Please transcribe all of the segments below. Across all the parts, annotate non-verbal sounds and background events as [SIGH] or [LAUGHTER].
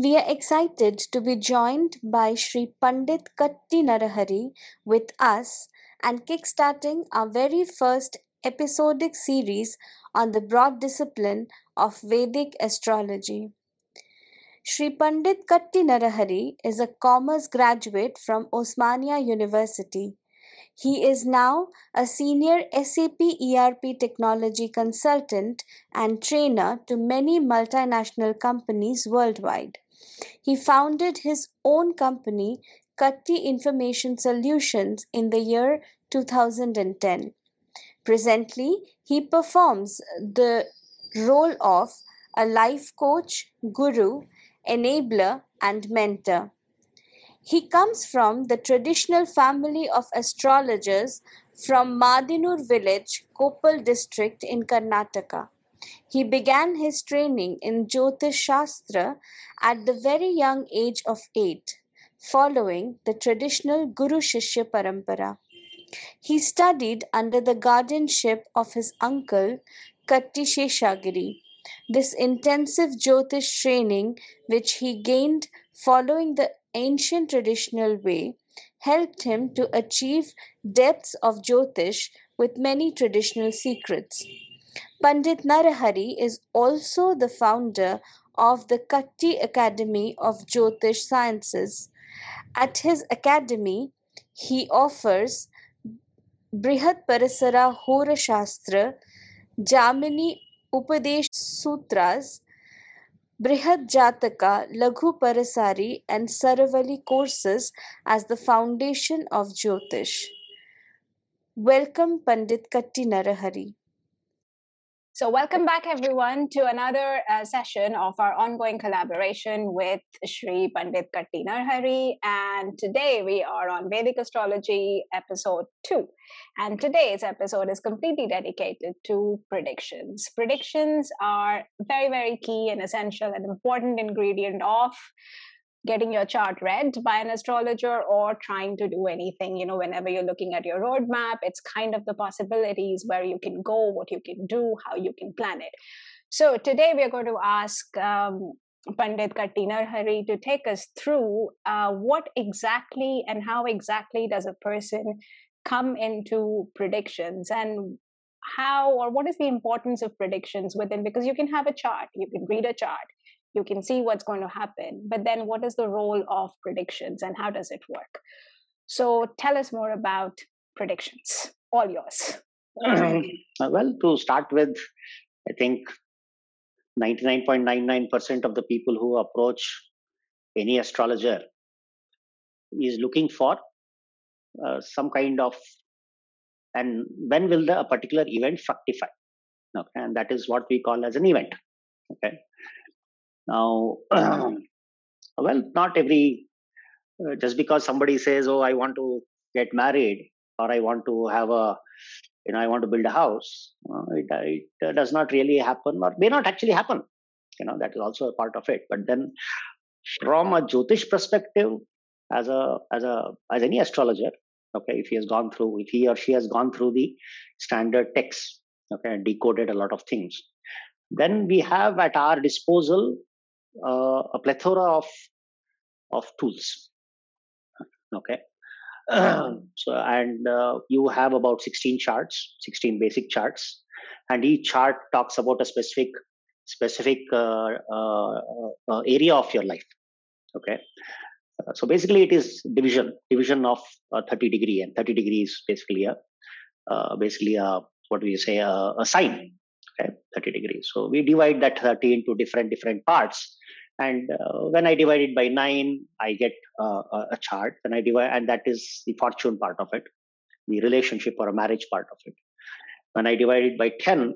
We are excited to be joined by Sri Pandit Katti Narahari with us and kickstarting our very first episodic series on the broad discipline of Vedic astrology. Sri Pandit Katti Narahari is a commerce graduate from Osmania University. He is now a senior SAP ERP technology consultant and trainer to many multinational companies worldwide. He founded his own company, Katti Information Solutions, in the year 2010. Presently, he performs the role of a life coach, guru, enabler, and mentor. He comes from the traditional family of astrologers from Madinur village, Koppal district in Karnataka. He began his training in Jyotish Shastra at the very young age of 8, following the traditional Guru Shishya Parampara. He studied under the guardianship of his uncle Katti Sheshagiri. This intensive Jyotish training, which he gained following the ancient traditional way, helped him to achieve depths of Jyotish with many traditional secrets. Pandit Narahari is also the founder of the Katti Academy of Jyotish Sciences. At his academy, he offers Brihat Parasara Hora Shastra, Jaimini Upadesh Sutras, Brihat Jataka, Laghu Parasari, and Saravali courses as the foundation of Jyotish. Welcome, Pandit Katti Narahari. So, welcome back everyone to another uh, session of our ongoing collaboration with Sri Pandit Katti Narahari. And today we are on Vedic Astrology episode 2. And today's episode is completely dedicated to predictions. Predictions are very, very key and essential and important ingredient of getting your chart read by an astrologer or trying to do anything you know whenever you're looking at your roadmap it's kind of the possibilities where you can go what you can do how you can plan it. So today we're going to ask um, pandit katti narahari to take us through uh, what exactly and how exactly does a person come into predictions and how or what is the importance of predictions within because you can have a chart you can read a chart you can see what's going to happen but then what is the role of predictions and how does it work? So tell us more about predictions all yours. [CLEARS THROAT] Well to start with i think 99.99% of the people who approach any astrologer is looking for uh, some kind of and when will the particular event fructify? Okay and that is what we call as an event okay now, [CLEARS THROAT] well, not every, uh, just because somebody says, oh, I want to get married or I want to have a, you know, I want to build a house, uh, it, it does not really happen or may not actually happen. You know, that is also a part of it. But then from a Jyotish perspective, as a, as a, as any astrologer, okay, if he has gone through, if he or she has gone through the standard text, okay, and decoded a lot of things, then we have at our disposal uh, a plethora of of tools. Okay. [CLEARS THROAT] so and uh, you have about 16 charts 16 basic charts and each chart talks about a specific specific uh, uh, uh area of your life okay uh, so basically it is division division of 30 degree and 30 degrees basically a basically a what do you say a, a sign okay 30 degrees. So we divide that 30 into different different parts. And uh, when i divide it by 9 i get uh, a chart. And i divide and that is the fortune part of it the relationship or a marriage part of it. When i divide it by 10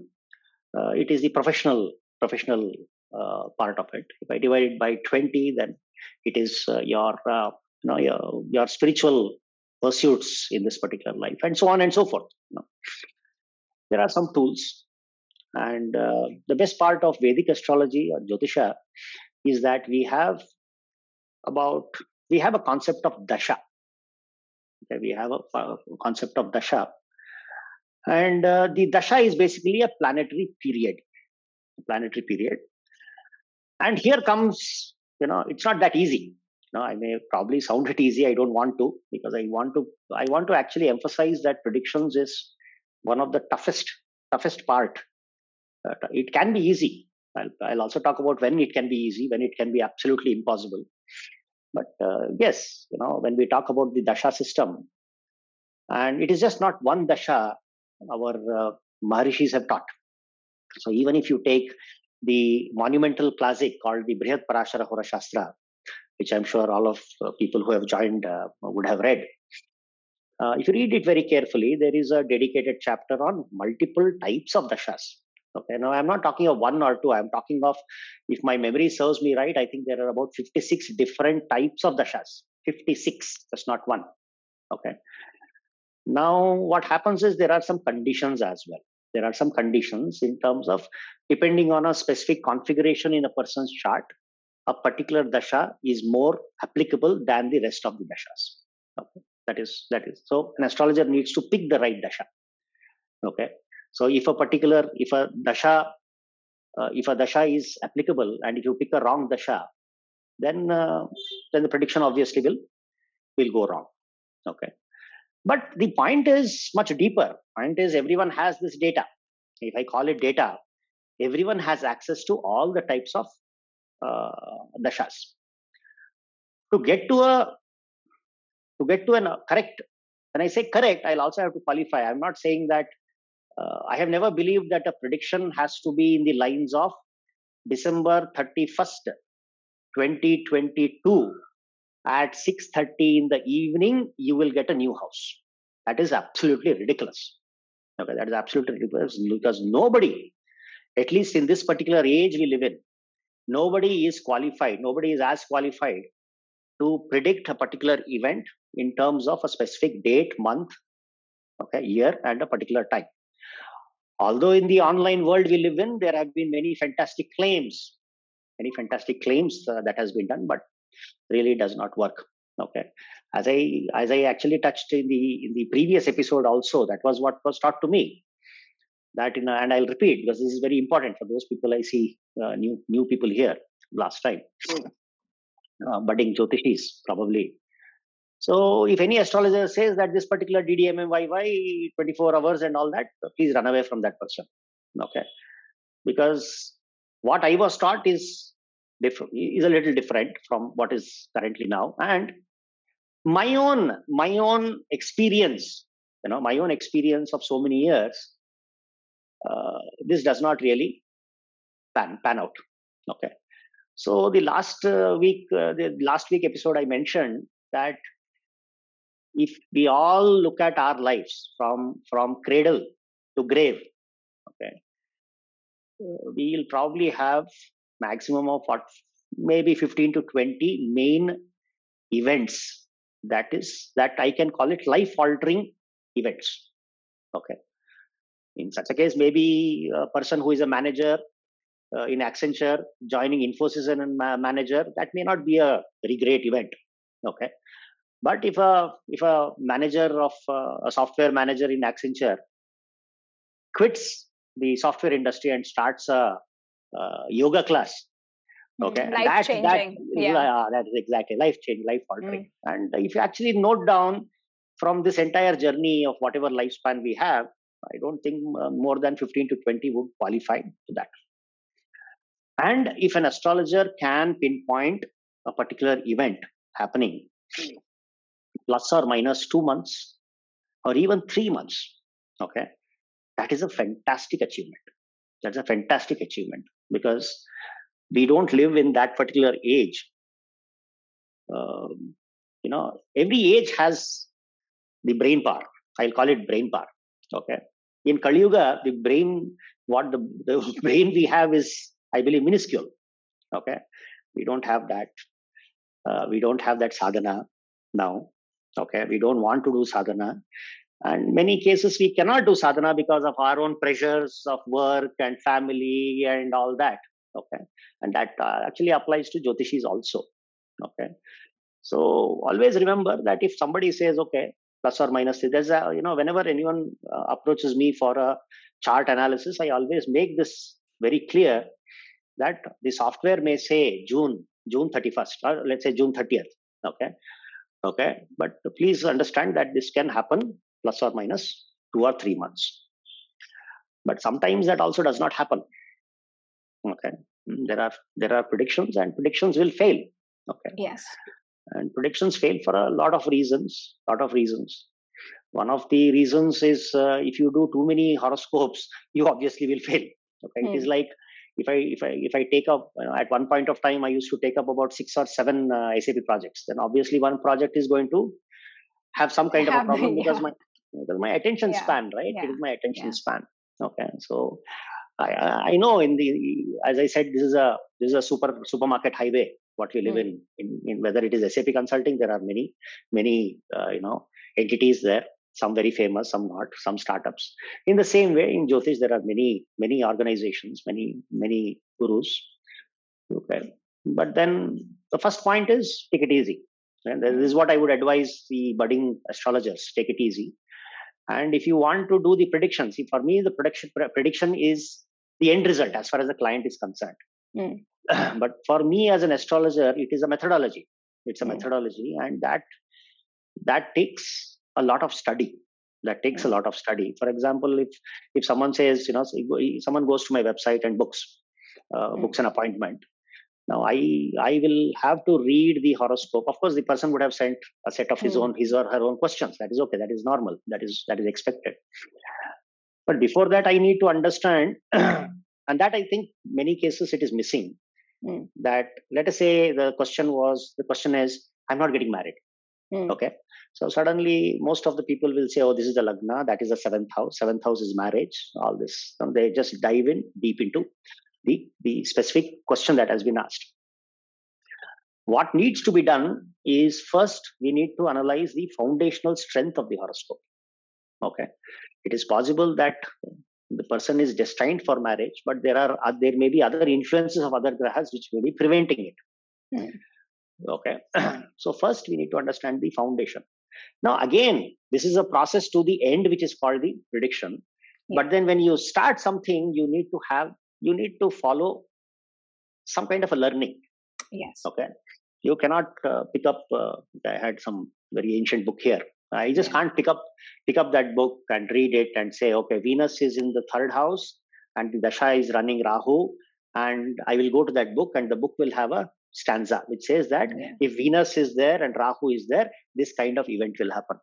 uh, it is the professional professional uh, part of it. If i divide it by 20 then it is uh, your uh, you know your, your spiritual pursuits in this particular life and so on and so forth you know. there are some tools and the best part of vedic astrology or jyotisha is that we have about we have a concept of dasha. Okay, we have a, a, concept of dasha. And uh, the dasha is basically a planetary period a planetary period. And here comes you know it's not that easy. Know i may probably sound it easy i don't want to because i want to i want to actually emphasize that predictions is one of the toughest toughest part uh, it can be easy I'll, I'll, also talk about when it can be easy when it can be absolutely impossible but uh, yes you know when we talk about the dasha system and it is just not one dasha our uh, maharishis have taught so even if you take the monumental classic called the Brihat Parashara Hora Shastra, which I'm sure all of uh, people who have joined uh, would have read. Uh, if you read it very carefully, there is a dedicated chapter on multiple types of dashas. Okay, now I'm not talking of one or two. I'm talking of, if my memory serves me right, I think there are about 56 different types of dashas. 56, that's not one. Okay. Now, what happens is there are some conditions as well there are some conditions in terms of depending on a specific configuration in a person's chart a particular dasha is more applicable than the rest of the dashas okay that is that is so an astrologer needs to pick the right dasha okay so if a particular if a dasha uh, if a dasha is applicable and if you pick a wrong dasha then uh, then the prediction obviously will will go wrong okay but the point is much deeper. Point is everyone has this data. If I call it data, everyone has access to all the types of uh, dashas. To get to a to get to a correct, when I say correct, I'll also have to qualify. I'm not saying that uh, I have never believed that a prediction has to be in the lines of December 31st, 2022 at 6.30 in the evening you will get a new house. That is absolutely ridiculous. Okay that is absolutely ridiculous because nobody at least in this particular age we live in nobody is qualified nobody is as qualified to predict a particular event in terms of a specific date month okay year and a particular time although in the online world we live in there have been many fantastic claims many fantastic claims uh, that has been done but really does not work. Okay. As i as i actually touched in the in the previous episode also that was what was taught to me. That in and i'll repeat because this is very important for those people i see uh, new new people here last time. Uh, budding jyotishis probably so if any astrologer says that this particular ddmmyy 24 hours and all that please run away from that person. Okay? Because what i was taught is different is a little different from what is currently now. And my own my own experience you know my own experience of so many years uh, this does not really pan pan out. Okay? So the last uh, week uh, the last week episode i mentioned that if we all look at our lives from from cradle to grave okay uh, we'll probably have maximum of what maybe 15 to 20 main events. That is that i can call it life altering events okay. In such a case maybe a person who is a manager uh, in accenture joining infosys as a manager that may not be a very great event okay but if a if a manager of uh, a software manager in accenture quits the software industry and starts a uh, yoga class okay life that, changing that, yeah. that is exactly life changing life altering mm. and if you actually note down from this entire journey of whatever lifespan we have i don't think uh, more than 15 to 20 would qualify to that and if an astrologer can pinpoint a particular event happening plus or minus 2 months or even 3 months okay? That is a fantastic achievement. That's a fantastic achievement because we don't live in that particular age. Um, you know every age has the brain power. I'll call it brain power okay? In kali yuga the brain what the, the [LAUGHS] brain we have is i believe minuscule okay? We don't have that uh, we don't have that sadhana now okay we don't want to do sadhana and many cases we cannot do sadhana because of our own pressures of work and family and all that okay and that uh, actually applies to jyotishis also okay so always remember that if somebody says okay plus or minus there's a you know whenever anyone uh, approaches me for a chart analysis i always make this very clear that the software may say june June 31st, or let's say June 30th. Okay. Okay. But please understand that this can happen plus or minus two or three months. But sometimes that also does not happen. Okay. Mm, there are there are predictions and predictions will fail. Okay. Yes. And predictions fail for a lot of reasons. Lot of reasons. One of the reasons is uh, if you do too many horoscopes, [LAUGHS] you obviously will fail. Okay. It is like if I if I if I take up you know, at one point of time I used to take up about six or seven uh, SAP projects. Then obviously one project is going to have some kind of a problem [LAUGHS] because my because my attention Yeah. span right Yeah. it is my attention Yeah. span okay so I, I I know in the as I said this is a this is a super supermarket highway what we live Mm. in, in in whether it is SAP consulting there are many many uh, you know entities there some very famous some not some startups. In the same way in Jyotish there are many many organizations many many gurus. Okay. But then the first point is take it easy. And this is what I would advise the budding astrologers take it easy. And if you want to do the prediction see for me the prediction prediction is the end result as far as the client is concerned. Mm. [CLEARS THROAT] but for me as an astrologer it is a methodology. It's a Mm. methodology and that that takes a lot of study that takes a Mm. lot of study for example if if someone says you know someone goes to my website and books uh, Mm. books an appointment now i i will have to read the horoscope of course the person would have sent a set of his Mm. own his or her own questions that is okay that is normal that is that is expected but before that i need to understand [CLEARS THROAT] and that i think many cases it is missing Mm. that let us say the question was the question is i'm not getting married Mm. okay. So suddenly most of the people will say oh this is the lagna. That is the seventh house. Seventh house is marriage. All this. And they just dive in deep into the the specific question that has been asked. What needs to be done is first we need to analyze the foundational strength of the horoscope. Okay. It is possible that the person is destined for marriage but there are there may be other influences of other grahas which may be preventing it. Hmm. Okay? [CLEARS THROAT] So first we need to understand the foundation. Now again this is a process to the end which is called the prediction. But then when you start something you need to have you need to follow some kind of a learning. Yes. okay? You cannot uh, pick up uh, i had some very ancient book here. I just Yeah. can't pick up pick up that book and read it and say okay venus is in the third house and the dasha is running rahu and i will go to that book and the book will have a stanza which says that Yeah. if venus is there and rahu is there this kind of event will happen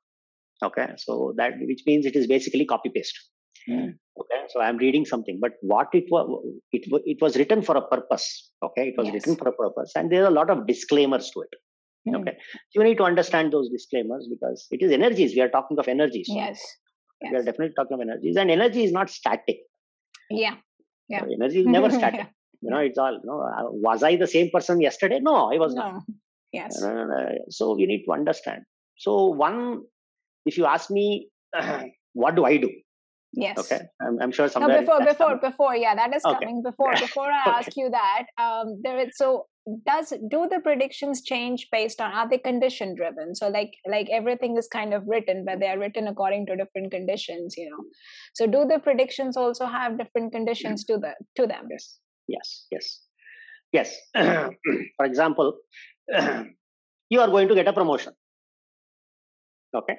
okay so that which means it is basically copy paste Mm. okay so i'm reading something but what it was it, it was written for a purpose okay it was Yes. written for a purpose and there are a lot of disclaimers to it Mm. okay you need to understand those disclaimers because it is energies we are talking of energies Yes. we are definitely talking of energies and energy is not static Yeah. Yeah. So energy is [LAUGHS] never static you know it's all you know uh, was i the same person yesterday no i was not No. Yes. No, no, no. so we need to understand so one if you ask me [CLEARS THROAT] what do i do Yes. okay i'm, I'm sure No, before, before, coming. before, yeah, that is Okay. coming. Before, [LAUGHS] before I Okay. ask you that, um, there is so does do the predictions change based on are they condition driven? So like like everything is kind of written, but they are written according to different conditions, you know. So do the predictions also have different conditions [CLEARS THROAT] to the to them? yes yes yes. Yes [CLEARS THROAT] for example [CLEARS THROAT] you are going to get a promotion. Okay?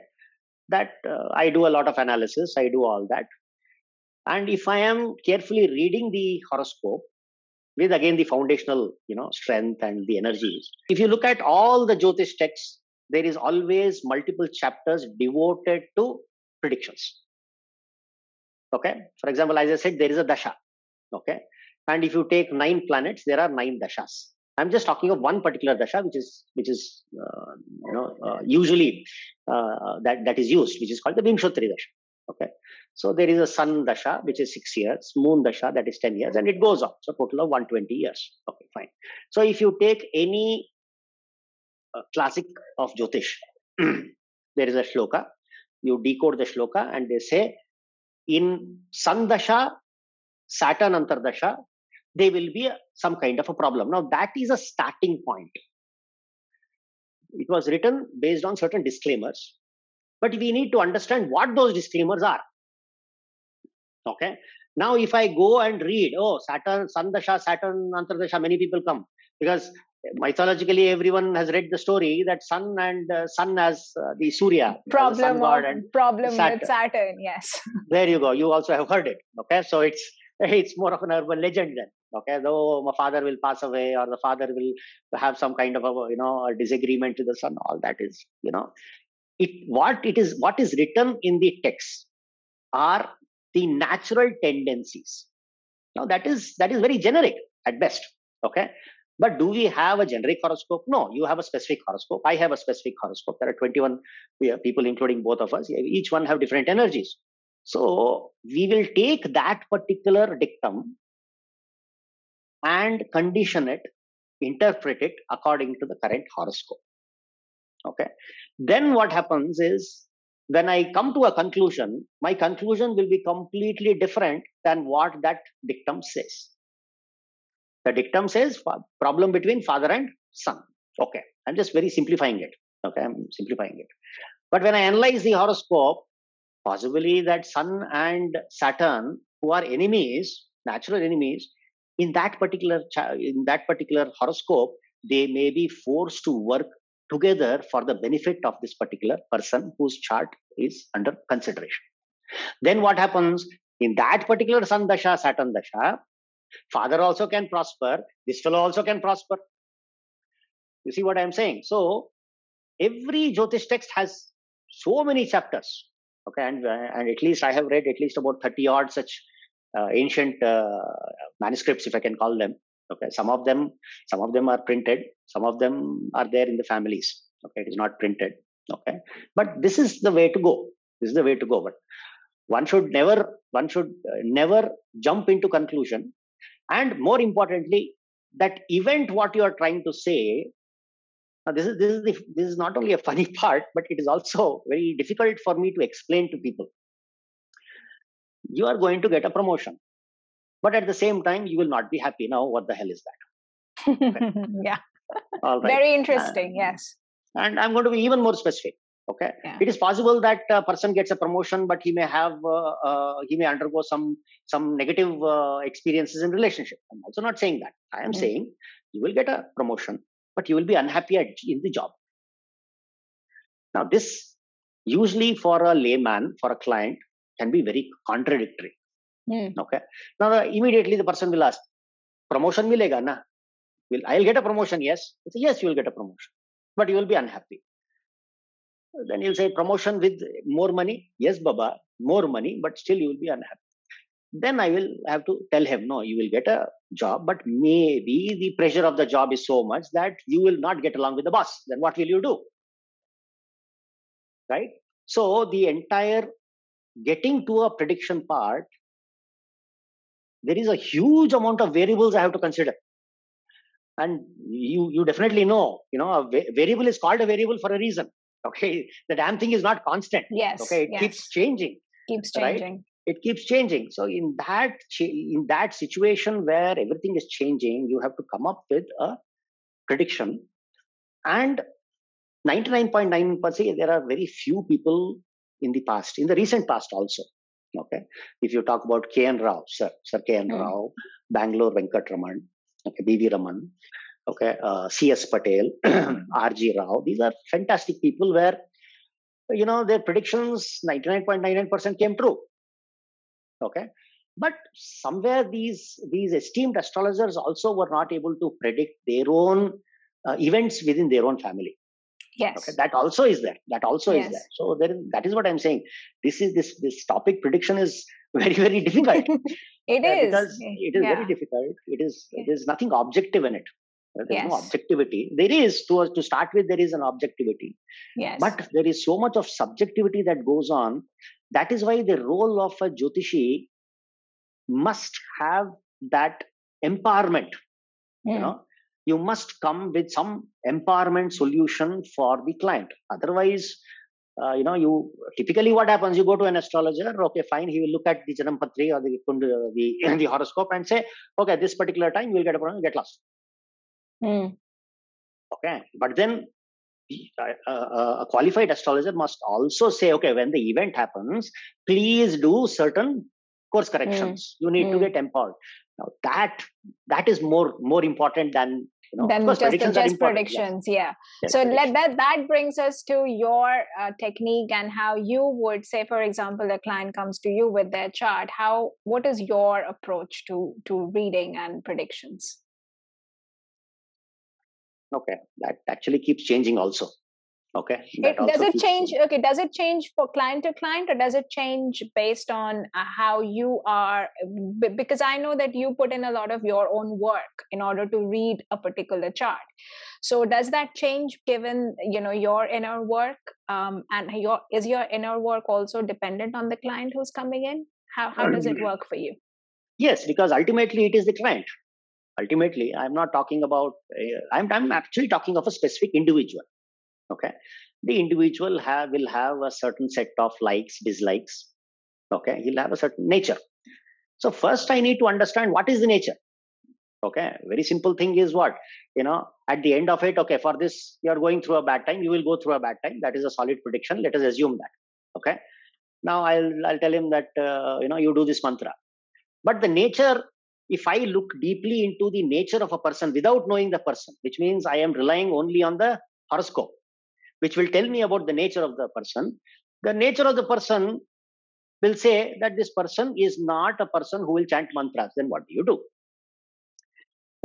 That uh, i do a lot of analysis i do all that. And if i am carefully reading the horoscope with again the foundational you know strength and the energies if you look at all the jyotish texts there is always multiple chapters devoted to predictions. Okay? For example as i said there is a dasha. Okay and if you take nine planets there are nine dashas. I'm just talking of one particular dasha which is which is uh, you know uh, usually uh, that that is used which is called the vimshottari dasha. Okay. So there is a sun dasha which is 6 years moon dasha that is 10 years and it goes on. So total of 120 years. Okay fine. So if you take any uh, classic of jyotish [CLEARS THROAT] there is a shloka. You decode the shloka and they say in sun dasha saturn antardasha there will be a, some kind of a problem. Now that is a starting point. It was written based on certain disclaimers but we need to understand what those disclaimers are. Okay? Now if i go and read oh saturn sun dasha saturn antardasha many people come. Because mythologically everyone has read the story that sun and uh, sun as uh, the surya problem the of, and problem saturn. with saturn yes. There you go. You also have heard it. Okay? So it's [LAUGHS] it's more of an urban legend then okay though my father will pass away or the father will have some kind of a you know a disagreement with the son all that is you know it what it is what is written in the text are the natural tendencies now that is that is very generic at best okay but do we have a generic horoscope? No, you have a specific horoscope. I have a specific horoscope. There are 21 people, including both of us. Each one have different energies. So we will take that particular dictum and condition it, interpret it according to the current horoscope. Okay. Then what happens is when I come to a conclusion, my conclusion will be completely different than what that dictum says. The dictum says problem between father and son. Okay. I'm just very simplifying it. Okay. I'm simplifying it. But when I analyze the horoscope, possibly that sun and saturn who are enemies natural enemies in that particular in that particular horoscope they may be forced to work together for the benefit of this particular person whose chart is under consideration. Then what happens? In that particular sun dasha saturn dasha father also can prosper this fellow also can prosper. You see what i'm saying? So every jyotish text has so many chapters okay and and at least i have read at least about 30 odd such ancient uh, manuscripts if i can call them okay? Some of them some of them are printed some of them are there in the families okay? It is not printed okay? But this is the way to go this is the way to go but one should never one should uh, never jump into conclusion and more importantly that event what you are trying to say now, this is this is the, this is not only a funny [LAUGHS] part, but it is also very difficult for me to explain to people. You are going to get a promotion, but at the same time, you will not be happy. Now, what the hell is that? Okay. [LAUGHS] yeah. All right. Very interesting. Uh, yes. And I'm going to be even more specific. Okay. Yeah. It is possible that a person gets a promotion, but he may have uh, uh, he may undergo some some negative uh, experiences in relationship. I'm also not saying that. I am mm. saying you will get a promotion but you will be unhappy at, in the job. Now, this usually for a layman, for a client, can be very contradictory. Mm. Okay. Now, the, immediately the person will ask, promotion milega na? Will I'll get a promotion? Yes. Say, yes, you will get a promotion, but you will be unhappy. Then you'll say promotion with more money. Yes, Baba, more money, but still you will be unhappy then I will have to tell him, no, you will get a job, but maybe the pressure of the job is so much that you will not get along with the boss. Then what will you do? Right? So the entire getting to a prediction part, there is a huge amount of variables I have to consider. And you, you definitely know, you know, a variable is called a variable for a reason. Okay. The damn thing is not constant. Yes. Okay. It yes. keeps changing. Keeps changing. Right? it keeps changing so in that in that situation where everything is changing you have to come up with a prediction and 99.9% there are very few people in the past in the recent past also okay? If you talk about kn rao sir sir kn mm. rao bangalore venkat raman okay bv raman okay uh, cs patel [CLEARS THROAT] rg rao these are fantastic people where you know their predictions 99.99% came true okay? But somewhere these these esteemed astrologers also were not able to predict their own uh, events within their own family yes okay that also is there that also yes. is there so there is, that is what i'm saying this is this this topic prediction is [LAUGHS] very very difficult [LAUGHS] it uh, is because it is yeah. very difficult it is yeah. there's nothing objective in it there's yes. no objectivity there is to to start with there is an objectivity yes but there is so much of subjectivity that goes on that is why the role of a jyotishi must have that empowerment mm. you hmm. know you must come with some empowerment solution for the client otherwise uh, you know you typically what happens you go to an astrologer okay fine he will look at the janampatri or the the, [LAUGHS] the horoscope and say okay this particular time you will get a problem get lost mm. okay but then a, a, qualified astrologer must also say, okay, when the event happens, please do certain course corrections. Mm. You need mm. to get empowered. Now that that is more more important than You know, than just the predictions just predictions. Yeah. Yes, so let that that brings us to your uh, technique and how you would say, for example, a client comes to you with their chart. How what is your approach to to reading and predictions? Okay, that actually keeps changing also. Okay, It, does it change? Okay, does it change for client to client, or does it change based on uh, how you are? Because I know that you put in a lot of your own work in order to read a particular chart. So does that change given you know your inner work? Um, and your is your inner work also dependent on the client who's coming in? How how does it work for you? Yes, because ultimately it is the client. Ultimately, I'm not talking about. Uh, I'm I'm actually talking of a specific individual. Okay, the individual have will have a certain set of likes, dislikes. Okay, he'll have a certain nature. So first, I need to understand what is the nature. Okay, very simple thing is what you know. At the end of it, okay, for this you are going through a bad time. You will go through a bad time. That is a solid prediction. Let us assume that. Okay. Now I'll I'll tell him that uh, you know you do this mantra. But the nature, if I look deeply into the nature of a person without knowing the person, which means I am relying only on the horoscope, which will tell me about the nature of the person. The nature of the person will say that this person is not a person who will chant mantras. Then what do you do?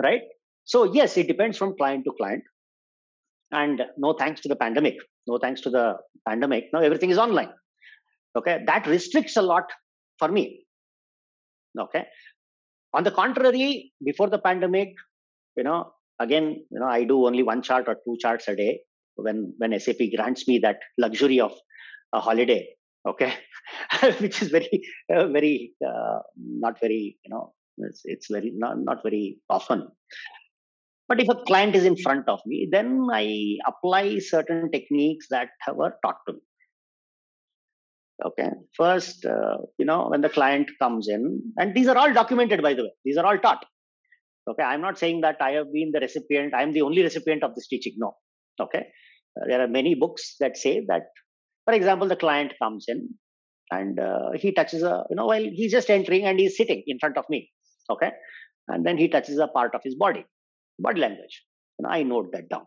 Right? So, yes, it depends from client to client. And no thanks to the pandemic, no thanks to the pandemic, now everything is online. Okay, that restricts a lot for me. Okay. On the contrary, before the pandemic, you know, again, you know, I do only one chart or two charts a day when when SAP grants me that luxury of a holiday. Okay, [LAUGHS] which is very, uh, very uh, not very, you know, it's, it's very not not very often. But if a client is in front of me, then I apply certain techniques that were taught to me. Okay, first, uh, you know, when the client comes in, and these are all documented, by the way, these are all taught. Okay, I'm not saying that I have been the recipient, I'm the only recipient of this teaching. No. Okay, there are many books that say that, for example, the client comes in and uh, he touches a, you know, while he's just entering and he's sitting in front of me. Okay, and then he touches a part of his body, body language. Know, I note that down.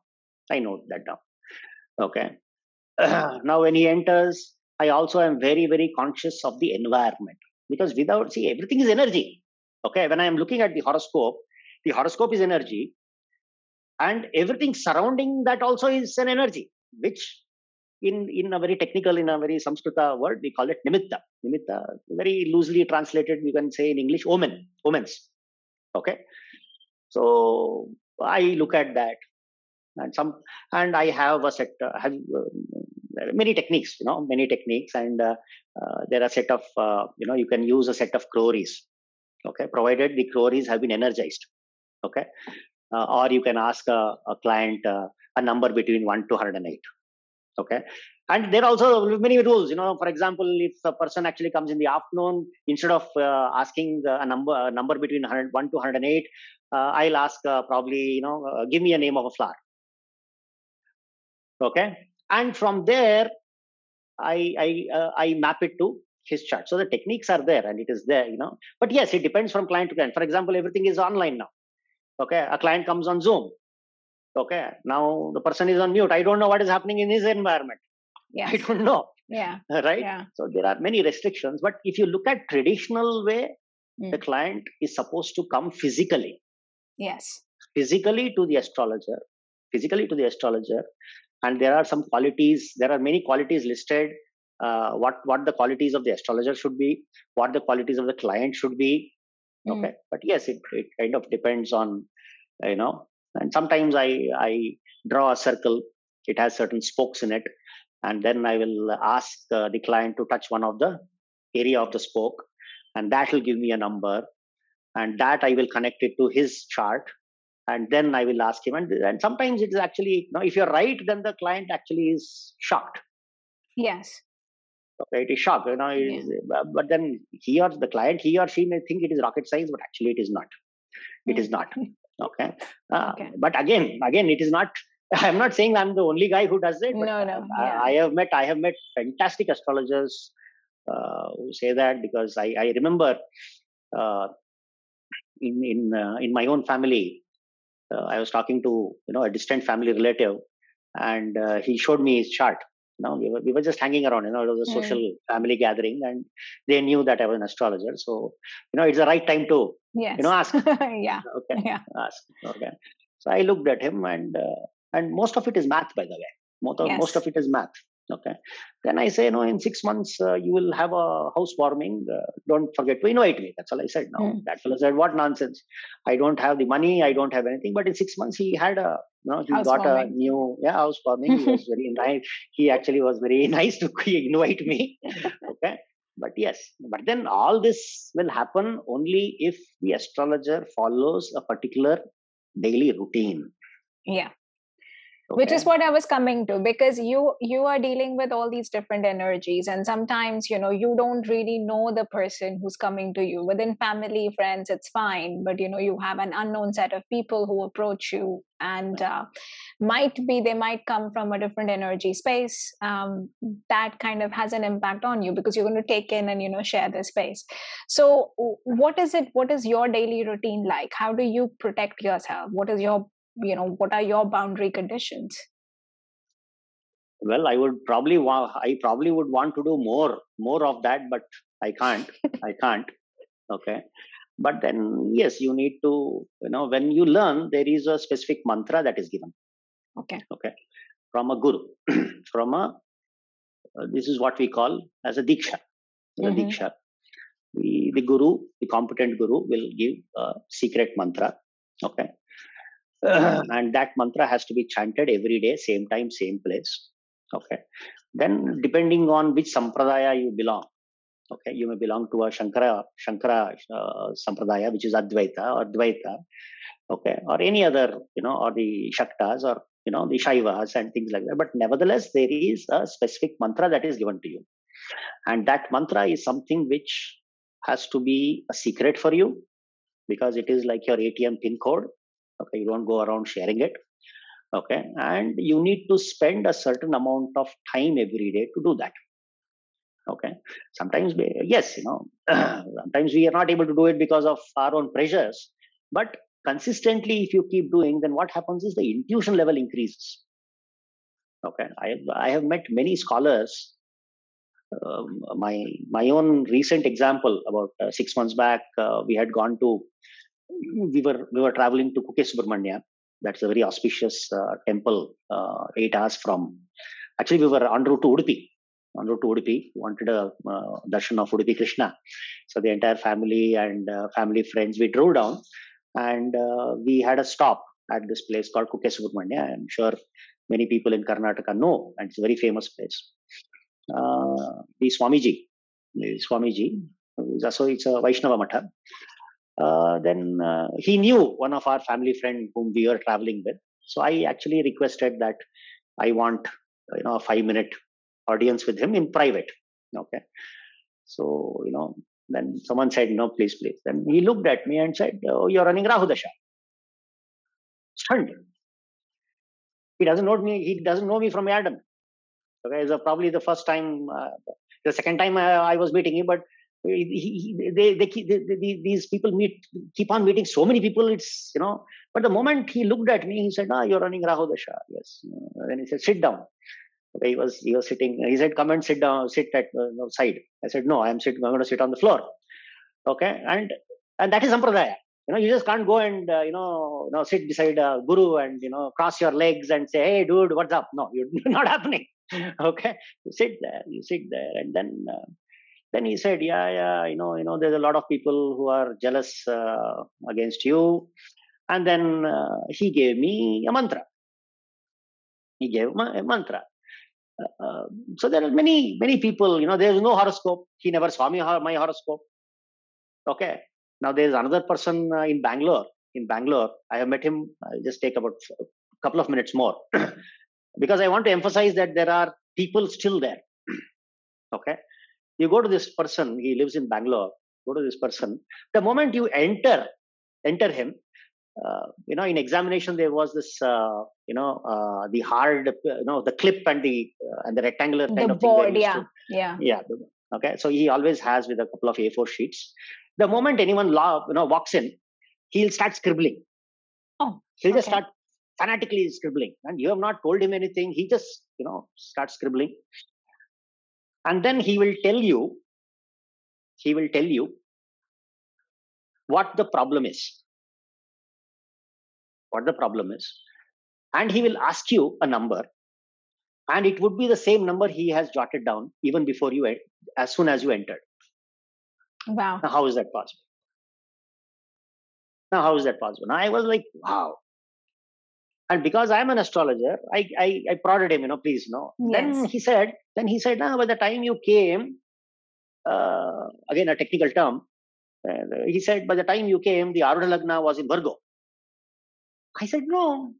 I note that down. Okay. [CLEARS THROAT] now, when he enters, I also am very, very conscious of the environment because without, see, everything is energy. Okay. When I am looking at the horoscope, the horoscope is energy and everything surrounding that also is an energy, which in, in a very technical, in a very Samskrita word, we call it nimitta. Nimitta, very loosely translated, you can say in English, omen, omens. Okay. So I look at that and some, and I have a set, uh, have uh, many techniques, you know, many techniques, and uh, uh, there are set of, uh, you know, you can use a set of cowries, okay, provided the cowries have been energized, okay, uh, or you can ask a, a client uh, a number between 1 to 108, okay. And there are also many rules, you know. For example, if a person actually comes in the afternoon, instead of uh, asking a number a number between 100, 1 to 108, uh, I'll ask uh, probably, you know, uh, give me a name of a flower. Okay, and from there, I I I map it to his chart. So the techniques are there, and it is there, you know. But yes, it depends from client to client. For example, everything is online now. Okay, a client comes on Zoom. Okay, now the person is on mute. I don't know what is happening in his environment. Yeah. I don't know. Yeah. [LAUGHS] Right. Yeah. So there are many restrictions. But if you look at traditional way, Mm. the client is supposed to come physically Yes. physically to the astrologer physically to the astrologer and there are some qualities there are many qualities listed uh, what what the qualities of the astrologer should be what the qualities of the client should be Mm. okay but yes it, it kind of depends on you know and sometimes i i draw a circle it has certain spokes in it and then i will ask uh, the client to touch one of the area of the spoke and that will give me a number and that i will connect it to his chart and then i will ask him and, and sometimes it is actually you know if you're right then the client actually is shocked Yes. It is shocked you know it is, uh, but then he or the client he or she may think it is rocket science but actually it is not it is not [LAUGHS] okay, uh, Okay. but again again it is not [LAUGHS] i'm not saying i'm the only guy who does it but No, no, I, yeah. I have met i have met fantastic astrologers uh, who say that because i i remember uh, in in uh, in my own family uh, I was talking to you know a distant family relative, and uh, he showed me his chart. You know, we were, we were just hanging around. You know, it was a Mm. social family gathering, and they knew that I was an astrologer. So you know, it's the right time to Yes. you know ask. [LAUGHS] yeah. Okay, Yeah. ask. Okay. So I looked at him, and uh, and most of it is math, by the way. Most of, most of it is math. Okay. Then I say, no, in six months uh, you will have a housewarming. Uh, don't forget to invite me. That's all I said. No, Mm. that fellow said, what nonsense. I don't have the money. I don't have anything. But in six months he had a, you know, he got a new, yeah, housewarming. he was very [LAUGHS] nice. He actually was very [LAUGHS] nice to [LAUGHS] invite me. okay. But yes, but then all this will happen only if the astrologer follows a particular daily routine. Yeah. Which is what i was coming to because you you are dealing with all these different energies and sometimes you know you don't really know the person who's coming to you. Within family friends it's fine but you know you have an unknown set of people who approach you and uh, might be they might come from a different energy space um, that kind of has an impact on you because you're going to take in and you know share the space. So what is it what is your daily routine like? How do you protect yourself? What is your you know what are your boundary conditions? Well i would probably want i probably would want to do more more of that but i can't [LAUGHS] i can't okay? But then yes you need to you know when you learn there is a specific mantra that is given. Okay. Okay? From a guru [CLEARS THROAT] from a uh, this is what we call as a diksha. The Mhm. diksha. The, the guru the competent guru will give a secret mantra okay and that mantra has to be chanted every day same time same place. Okay. Then depending on which sampradaya you belong okay you may belong to a shankara shankara uh, sampradaya which is advaita or dvaita okay or any other you know or the shaktas or you know the shaivas and things like that. But nevertheless there is a specific mantra that is given to you. And that mantra is something which has to be a secret for you because it is like your atm pin code okay you don't go around sharing it. Okay and you need to spend a certain amount of time every day to do that. Okay sometimes we, yes you know [CLEARS THROAT] sometimes we are not able to do it because of our own pressures but consistently if you keep doing then what happens is the intuition level increases. Okay i I have met many scholars um, my my own recent example about uh, 6 months back uh, we had gone to we were we were traveling to Kukke Subramanya that's a very auspicious uh, temple uh, 8 hours from. Actually we were en route to Udupi. En route to Udupi wanted a uh, darshan of Udupi Krishna. So the entire family and uh, family friends we drove down and uh, we had a stop at this place called Kukke Subramanya I'm sure many people in Karnataka know and it's a very famous place. Uh, the Swamiji the Swamiji so it's a Vaishnava Matha uh, then uh, he knew one of our family friend whom we were traveling with. So i actually requested that i want you know a 5 minute audience with him in private. Okay. So you know then someone said no please please. Then he looked at me and said oh you're running rahu dasha. Stunned. He doesn't know me he doesn't know me from adam okay it's probably the first time uh, the second time I, I was meeting him but he, he, they, they, they, these people meet keep on meeting so many people it's you know. But the moment he looked at me he said ah you're running rahu dasha yes. Then he said sit down. Okay, he was he was sitting he said come and sit down sit at the uh, side. I said no i'm sitting i'm going to sit on the floor. Okay. And and that is sampradaya. You know you just can't go and uh, you know you know sit beside a guru and you know cross your legs and say hey dude what's up? No [LAUGHS] you're not happening. Okay. You sit there you sit there and then uh, then he said yeah yeah you know you know. There's a lot of people who are jealous uh, against you. And then uh, he gave me a mantra. He gave me a mantra. Uh, so there are many many people you know there's no horoscope. He never saw me my horoscope. Okay. Now there's another person uh, in bangalore. In bangalore i have met him. I'll just take about a couple of minutes more. [COUGHS] Because i want to emphasize that there are people still there. [COUGHS] Okay you go to this person he lives in bangalore go to this person. The moment you enter enter him uh, you know in examination there was this uh, you know uh, the hard you know the clip and the uh, and the rectangular kind the of thing board used yeah to- yeah. Yeah okay so he always has with a couple of a4 sheets. The moment anyone law, you know walks in he'll start scribbling. Oh. He'll just start fanatically scribbling, and you have not told him anything. He just, you know, starts scribbling, and then he will tell you, he will tell you what the problem is, what the problem is, and he will ask you a number, and it would be the same number he has jotted down even before you, as soon as you entered. Wow. Now, how is that possible? Now, how is that possible? Now, I was like, wow. And because I'm an astrologer, I, I, I prodded him, you know, please, no. Then he said, then he said, now, by the time you came, uh, again, a technical term, uh, he said, by the time you came, the Arudha Lagna was in Virgo. I said, no,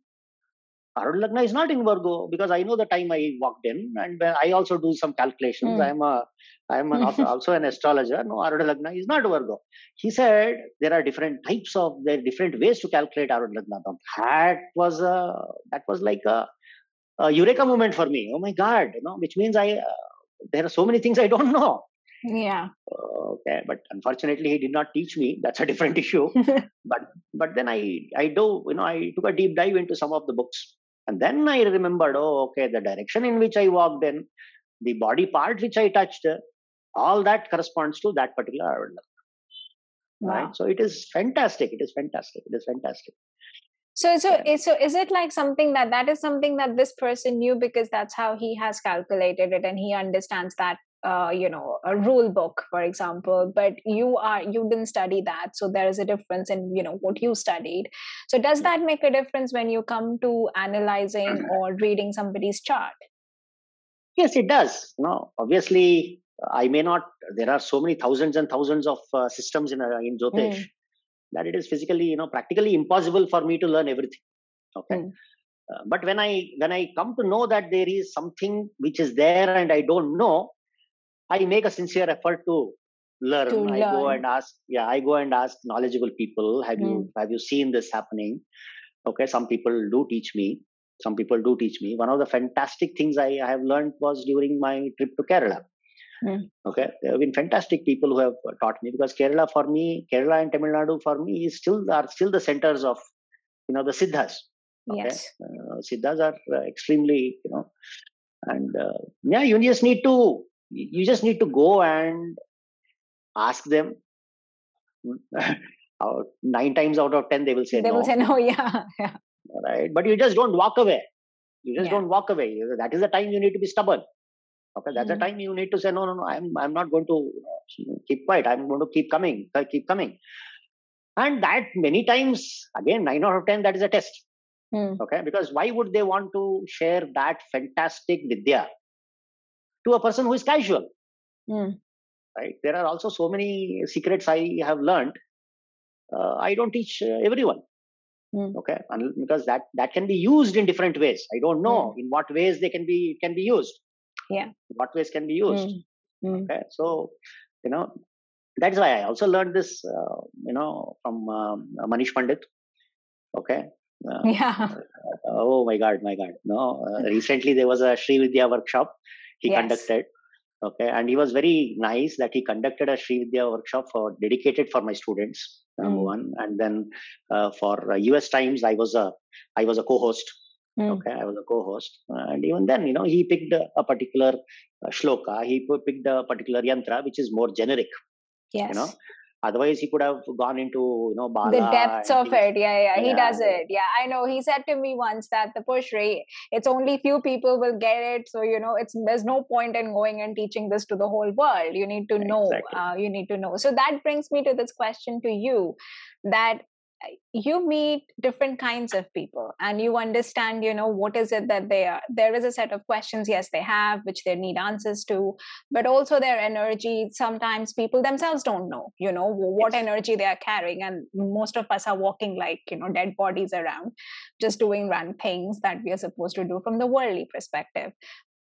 Arudha Lagna is not in Virgo because I know the time I walked in and I also do some calculations. Hmm. I'm a, I'm an, [LAUGHS] also- an astrologer. No, Arudha Lagna is not Virgo. He said there are different types of, there are different ways to calculate Arudha Lagna. That was a, that was like a, a eureka moment for me. Oh my God, you know, which means I, uh, there are so many things I don't know. Yeah. Okay, but unfortunately, he did not teach me. That's a different issue. [LAUGHS] but but then I I do you know I took a deep dive into some of the books, and then I remembered. Oh, okay, the direction in which I walked in, the body part which I touched, all that corresponds to that particular. Wow. Right. So it is fantastic. It is fantastic. It is fantastic. So, so, Yeah. so is it like something that that is something that this person knew because that's how he has calculated it and he understands that, uh, you know, a rule book, for example. But you are you didn't study that, so there is a difference in you know what you studied. So, does that make a difference when you come to analyzing or reading somebody's chart? Yes, it does. No, obviously, I may not. There are so many thousands and thousands of uh, systems in uh, in Jyotish that it is physically, you know, practically impossible for me to learn everything. Okay, Mm. uh, but when I when I come to know that there is something which is there and I don't know, I make a sincere effort to learn. To I go and ask. Yeah, I go and ask knowledgeable people. Have you have you seen this happening? Okay, some people do teach me. Some people do teach me. One of the fantastic things I, I have learned was during my trip to Kerala. Mm. Okay, there have been fantastic people who have taught me because Kerala for me, Kerala and Tamil Nadu for me is still are still the centers of you know the siddhas. Okay, Yes. uh, siddhas are uh, extremely you know, and uh, yeah, you just need to you just need to go and ask them. [LAUGHS] Nine times out of ten, they will say no. they no will say no. [LAUGHS] Yeah. yeah. right? But you just don't walk away. You just Yeah. don't walk away. That is the time you need to be stubborn. Okay, that's Mhm. the time you need to say no, no, no. I'm I'm not going to keep quiet. I'm going to keep coming, uh, keep coming. And that many times, again, nine out of ten, that is a test. Hmm. Okay, because why would they want to share that fantastic vidya to a person who is casual? Hmm. Right? There are also so many secrets I have learned. Uh, I don't teach uh, everyone Hmm. okay and because that that can be used in different ways i don't know in what ways they can be can be used Yeah. What ways can be used Mm. Mm. okay so you know that's why i also learned this uh, you know from um, manish pandit okay uh, [LAUGHS] Yeah. oh my god my god no uh, [LAUGHS] recently there was a Sri Vidya workshop he Yes. conducted okay and he was very nice that he conducted a Sri Vidya workshop for dedicated for my students number Mm. one and then uh, for uh, US Times I was a I was a co-host Mm. okay I was a co-host and even then you know he picked a, a particular uh, shloka he picked a particular yantra which is more generic Yes. you know otherwise he could have gone into you know bala the depths of things. it. Yeah yeah he Yeah, does it. Yeah i know. He said to me once that the push rate it's only few people will get it. So you know it's there's no point in going and teaching this to the whole world. You need to know Exactly. uh, you need to know. So that brings me to this question to you that you meet different kinds of people and you understand you know what is it that they are. There is a set of questions yes they have which they need answers to but also their energy. Sometimes people themselves don't know you know what energy they are carrying and most of us are walking like you know dead bodies around just doing run things that we are supposed to do from the worldly perspective.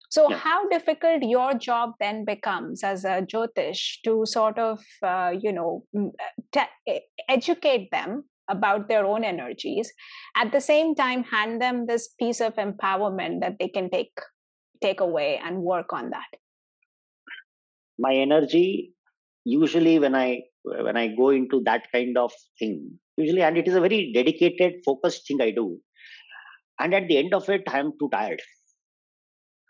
So Yeah. how difficult your job then becomes as a jyotish to sort of uh, you know uh, e- educate them about their own energies at the same time hand them this piece of empowerment that they can take take away and work on that my energy usually when I when I go into that kind of thing, usually, and it is a very dedicated, focused thing I do. And at the end of it, I am too tired.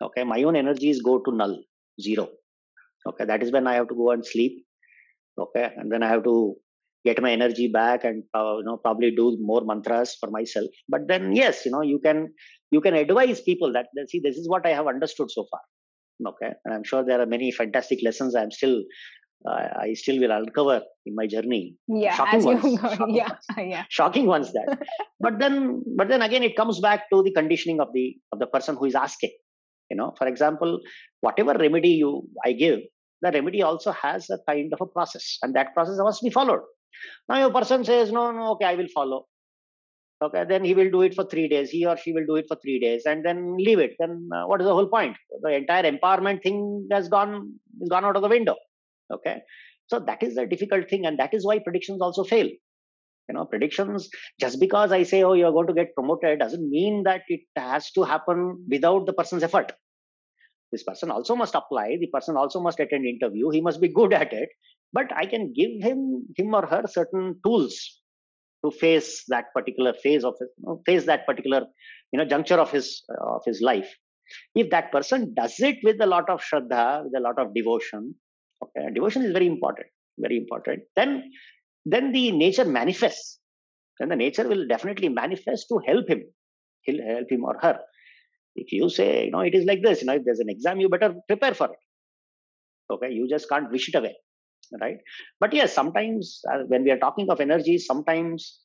Okay, my own energies go to null, zero. Okay, that is when I have to go and sleep. Okay, and then I have to get my energy back and uh, you know probably do more mantras for myself. But then yes, you know you can you can advise people that see this is what I have understood so far. Okay, and I'm sure there are many fantastic lessons I'm still uh, I still will uncover in my journey. Yeah, shocking as ones, go, shocking yeah, ones. [LAUGHS] yeah, shocking ones that [LAUGHS] but then but then again it comes back to the conditioning of the of the person who is asking you know for example whatever remedy you i give the remedy also has a kind of a process and that process must be followed now your person says no no okay i will follow. Okay then he will do it for 3 days. He or she will do it for 3 days and then leave it. Then uh, what is the whole point? The entire empowerment thing has gone is gone out of the window. Okay? So that is the difficult thing and that is why predictions also fail. You know predictions just because i say oh you're going to get promoted doesn't mean that it has to happen without the person's effort this person also must apply the person also must attend interview he must be good at it. But i can give him him or her certain tools to face that particular phase of know, face that particular you know juncture of his uh, of his life. If that person does it with a lot of shraddha with a lot of devotion okay devotion is very important very important then then the nature manifests. Then the nature will definitely manifest to help him he'll help him or her if you say you know it is like this you know if there's an exam you better prepare for it. Okay you just can't wish it away right? But yes sometimes uh, when we are talking of energy sometimes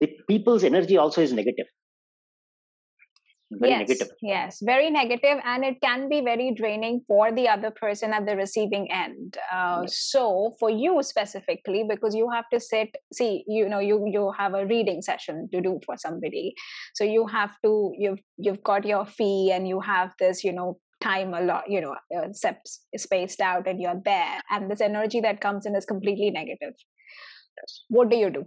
the people's energy also is negative very yes, negative yes, very negative, and it can be very draining for the other person at the receiving end. Uh, Yes. So, for you specifically, because you have to sit, see, you know, you you have a reading session to do for somebody, so you have to you've you've got your fee, and you have this, you know, time a lot, you know, uh, spaced out, and you're there, and this energy that comes in is completely negative. Yes. What do you do?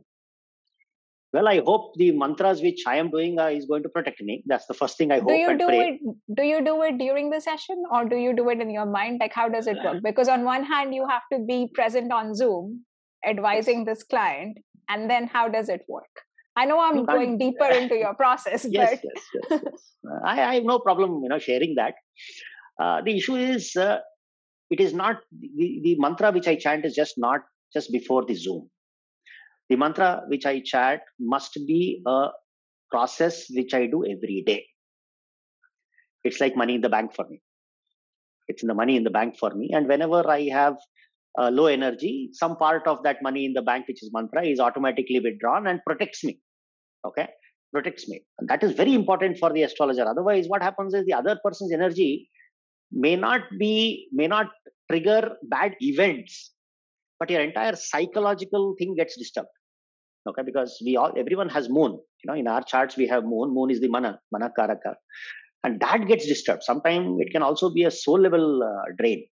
Well i hope the mantras which i am doing uh, is going to protect me. That's the first thing i hope do you and do pray. it do you do it during the session or do you do it in your mind? Like how does it work? Because on one hand you have to be present on zoom advising this client and then how does it work? I know i'm going deeper into your process [LAUGHS] yes but yes yes, yes. I, I have no problem you know sharing that. Uh, the issue is uh, it is not the, the mantra which i chant is just not just before the zoom the mantra which i chant must be a process which i do every day. It's like money in the bank for me. It's in the money in the bank for me. And whenever i have uh, low energy some part of that money in the bank which is mantra is automatically withdrawn and protects me. Okay? Protects me. And that is very important for the astrologer. Otherwise what happens is the other person's energy may not be may not trigger bad events. But your entire psychological thing gets disturbed okay because we all everyone has moon. You know in our charts we have moon. Moon is the mana mana karaka. And that gets disturbed. Sometimes it can also be a soul level uh, drain.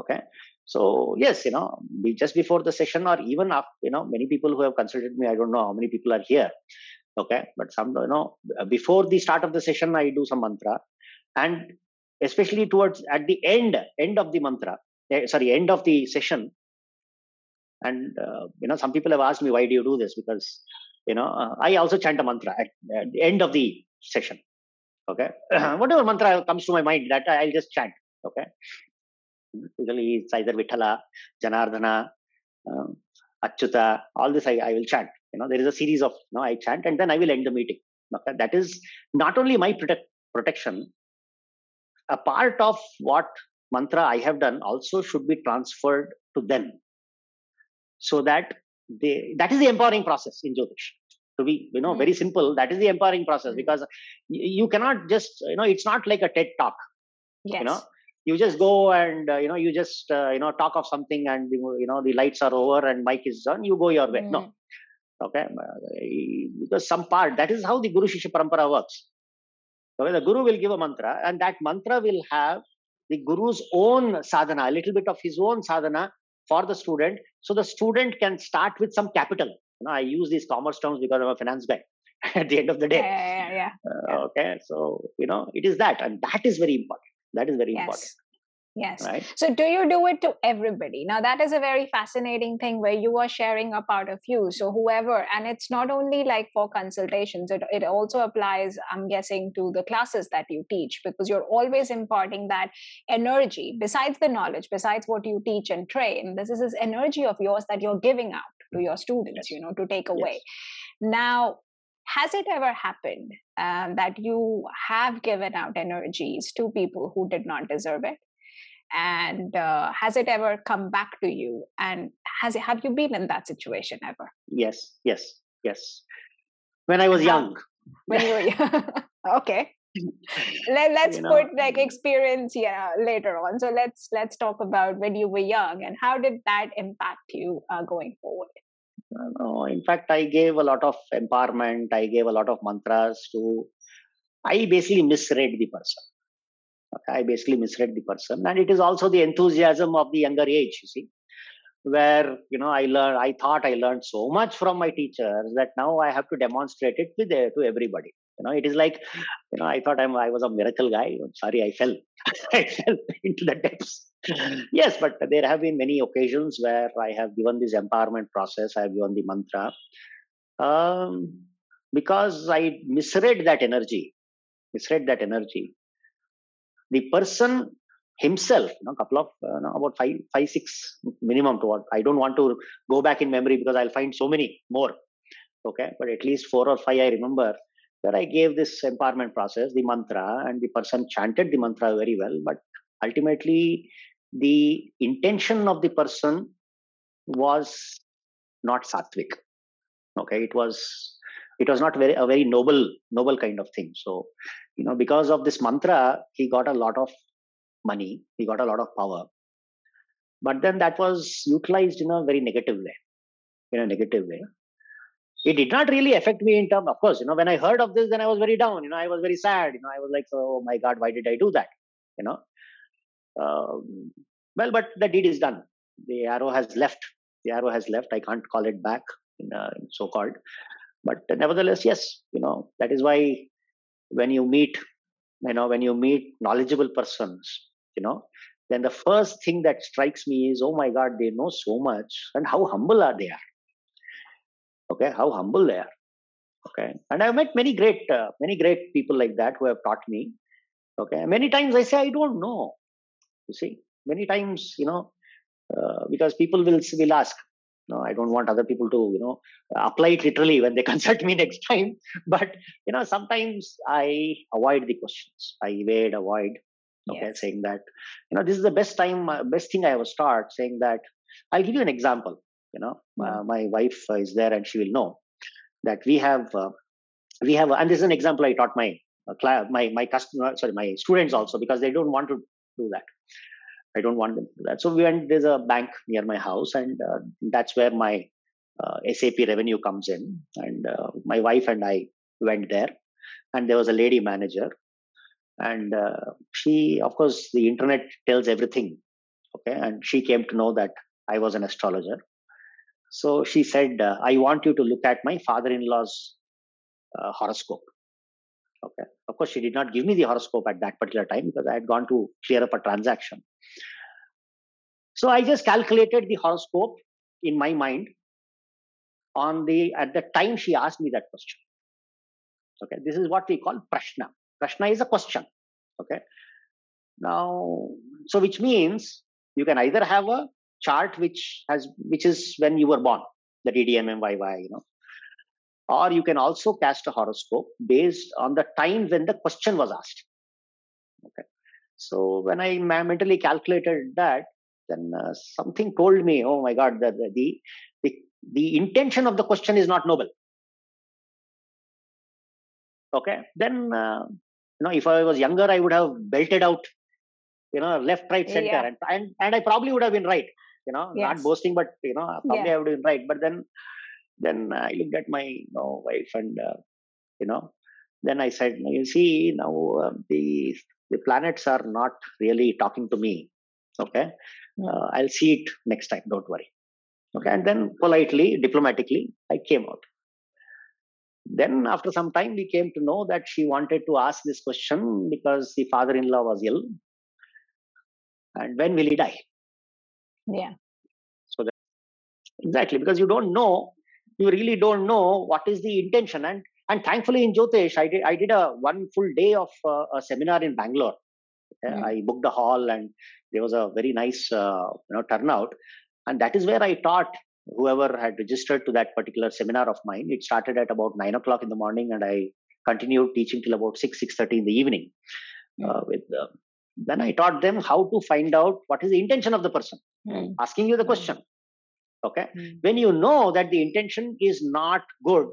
Okay? So yes you know just before the session or even after you know many people who have consulted me i don't know how many people are here. Okay? But some you know before the start of the session i do some mantra. And especially towards at the end end of the mantra eh, sorry end of the session and uh, you know some people have asked me why do you do this? Because you know uh, i also chant a mantra at, at the end of the session. Okay? [CLEARS THROAT] Whatever mantra comes to my mind that i'll just chant. Okay? Usually it's either vithala janardhana um, achyuta all this I, I will chant. You know there is a series of you know i chant and then i will end the meeting. Okay? That is not only my protect, protection a part of what mantra i have done also should be transferred to them so that they that is the empowering process in jyotish. To be you know Mm. very simple that is the empowering process Mm. because you cannot just you know it's not like a ted talk yes. you know. You just go and uh, you know you just uh, you know talk of something and you know the lights are over and mic is on you go your way. No. Mm. okay? Uh, because some part that is how the guru shishya parampara works. Okay the guru will give a mantra and that mantra will have the guru's own sadhana a little bit of his own sadhana for the student so the student can start with some capital. You know i use these commerce terms because i'm a finance guy [LAUGHS] at the end of the day. Yeah, yeah, yeah. Uh, okay so you know it is that and that is very important. That is very yes. important Yes. Right. So, do you do it to everybody? Now, that is a very fascinating thing where you are sharing a part of you. So, whoever, and it's not only like for consultations, it, it also applies, I'm guessing, to the classes that you teach because you're always imparting that energy besides the knowledge, besides what you teach and train. This is this energy of yours that you're giving out to your students, Yes. you know, to take away. Yes. Now, has it ever happened um, that you have given out energies to people who did not deserve it? And uh, has it ever come back to you and has it, have you been in that situation ever Yes. Yes. Yes. When I was young. when you were young [LAUGHS] okay Let, [LAUGHS] let's You know, put like experience yeah later on so let's let's talk about when you were young and how did that impact you uh, going forward No, in fact, I gave a lot of empowerment. I gave a lot of mantras to. I basically misread the person. I basically misread the person, and it is also the enthusiasm of the younger age. You see, where you know I learned. I thought I learned so much from my teachers that now I have to demonstrate it with uh, to everybody. You know, it is like, you know, I thought I'm, I was a miracle guy. I'm sorry, I fell. [LAUGHS] I fell into the depths. yes, but there have been many occasions where I have given this empowerment process. I have given the mantra um, because I misread that energy. Misread that energy. The person himself, you know, couple of uh, about five, five, six minimum to what I don't want to go back in memory because I'll find so many more. Okay, but at least four or five I remember where I gave this empowerment process, the mantra, and the person chanted the mantra very well. But ultimately, the intention of the person was not sattvic. Okay, it was it was not very a very noble noble kind of thing. So you know because of this mantra, he got a lot of money, he got a lot of power, but then that was utilized in a very negative way. In a negative way. It did not really affect me in terms of course you know when i heard of this then i was very down you know i was very sad you know i was like oh my god why did i do that? You know? Um, well but the deed is done. The arrow has left. The arrow has left. I can't call it back in, uh, so called but nevertheless yes you know that is why when you meet you know when you meet knowledgeable persons you know then the first thing that strikes me is oh my god they know so much and how humble are they? Are okay how humble they are. Okay and i've met many great uh, many great people like that who have taught me. Okay many times i say i don't know. You see many times you know uh, because people will will ask no i don't want other people to you know apply it literally when they [LAUGHS] consult me next time. But you know sometimes i avoid the questions. I evade avoid okay Yes. saying that you know this is the best time uh, best thing i will start saying that i'll give you an example you know uh, my wife is there and she will know that we have uh, we have and this is an example i taught my uh, my my customer sorry my students also because they don't want to do that i don't want them to do that. So we went there's a bank near my house and uh, that's where my uh, sap revenue comes in and uh, my wife and i went there and there was a lady manager and uh, she of course the internet tells everything okay? And she came to know that i was an astrologer. So she said, uh, I want you to look at my father in law's uh, horoscope. Okay. Of course, she did not give me the horoscope at that particular time because I had gone to clear up a transaction. So I just calculated the horoscope in my mind on the at the time she asked me that question. Okay. This is what we call prashna. Prashna is a question. Okay. Now, so which means you can either have a chart which has which is when you were born the ddmmyy you know or you can also cast a horoscope based on the time when the question was asked. Okay. So when i mentally calculated that then uh, something told me oh my god the, the the the intention of the question is not noble. Okay. Then uh, you know if i was younger i would have belted out you know left right center Yeah. and, and and i probably would have been right you know not boasting but you know probably Yeah. i would have been right. But then then i looked at my you know, wife and uh, you know then i said you see now uh, the the planets are not really talking to me okay? Uh, i'll see it next time don't worry. Okay and then politely diplomatically i came out. Then after some time we came to know that she wanted to ask this question because the father-in-law was ill. And when will he die? Yeah. So that exactly because you don't know, you really don't know what is the intention. And and thankfully in Jyotish, I did I did a one full day of uh, a seminar in Bangalore. Mm. I booked a hall and there was a very nice uh, you know turnout, and that is where I taught whoever had registered to that particular seminar of mine. It started at about nine o'clock in the morning, and I continued teaching till about six six thirty in the evening. Uh, with uh, then I taught them how to find out what is the intention of the person Mm. asking you the Mm. question. Okay, Mm. when you know that the intention is not good,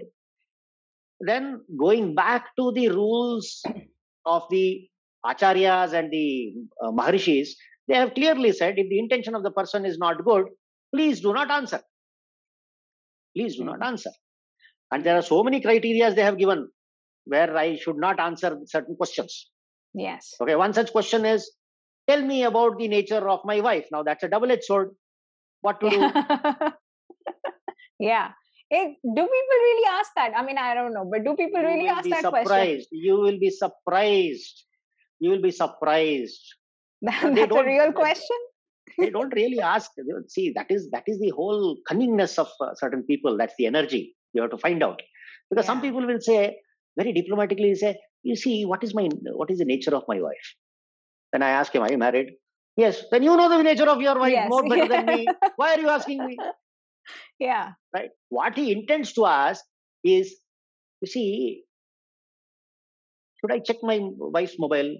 then going back to the rules [COUGHS] of the acharyas and the uh, maharishis, they have clearly said if the intention of the person is not good, please do not answer. Please do not answer. And there are so many criteria they have given where I should not answer certain questions. Yes. Okay, one such question is tell me about the nature of my wife. Now that's a double edged sword. What to do? [LAUGHS] yeah. It, do people really ask that? I mean, I don't know, but do people you really ask that surprised. question? You will be surprised. You will be surprised. [LAUGHS] That's a real [LAUGHS] question. They don't really ask. See, that is that is the whole cunningness of uh, certain people. That's the energy you have to find out. Because some people will say very diplomatically, say, "You see, what is my what is the nature of my wife?" Then I ask him, "Are you married?" Yes. Then you know the nature of your wife Yes. more better than me. [LAUGHS] Why are you asking me? yeah. right? What he intends to ask is, you see, should I check my wife's mobile?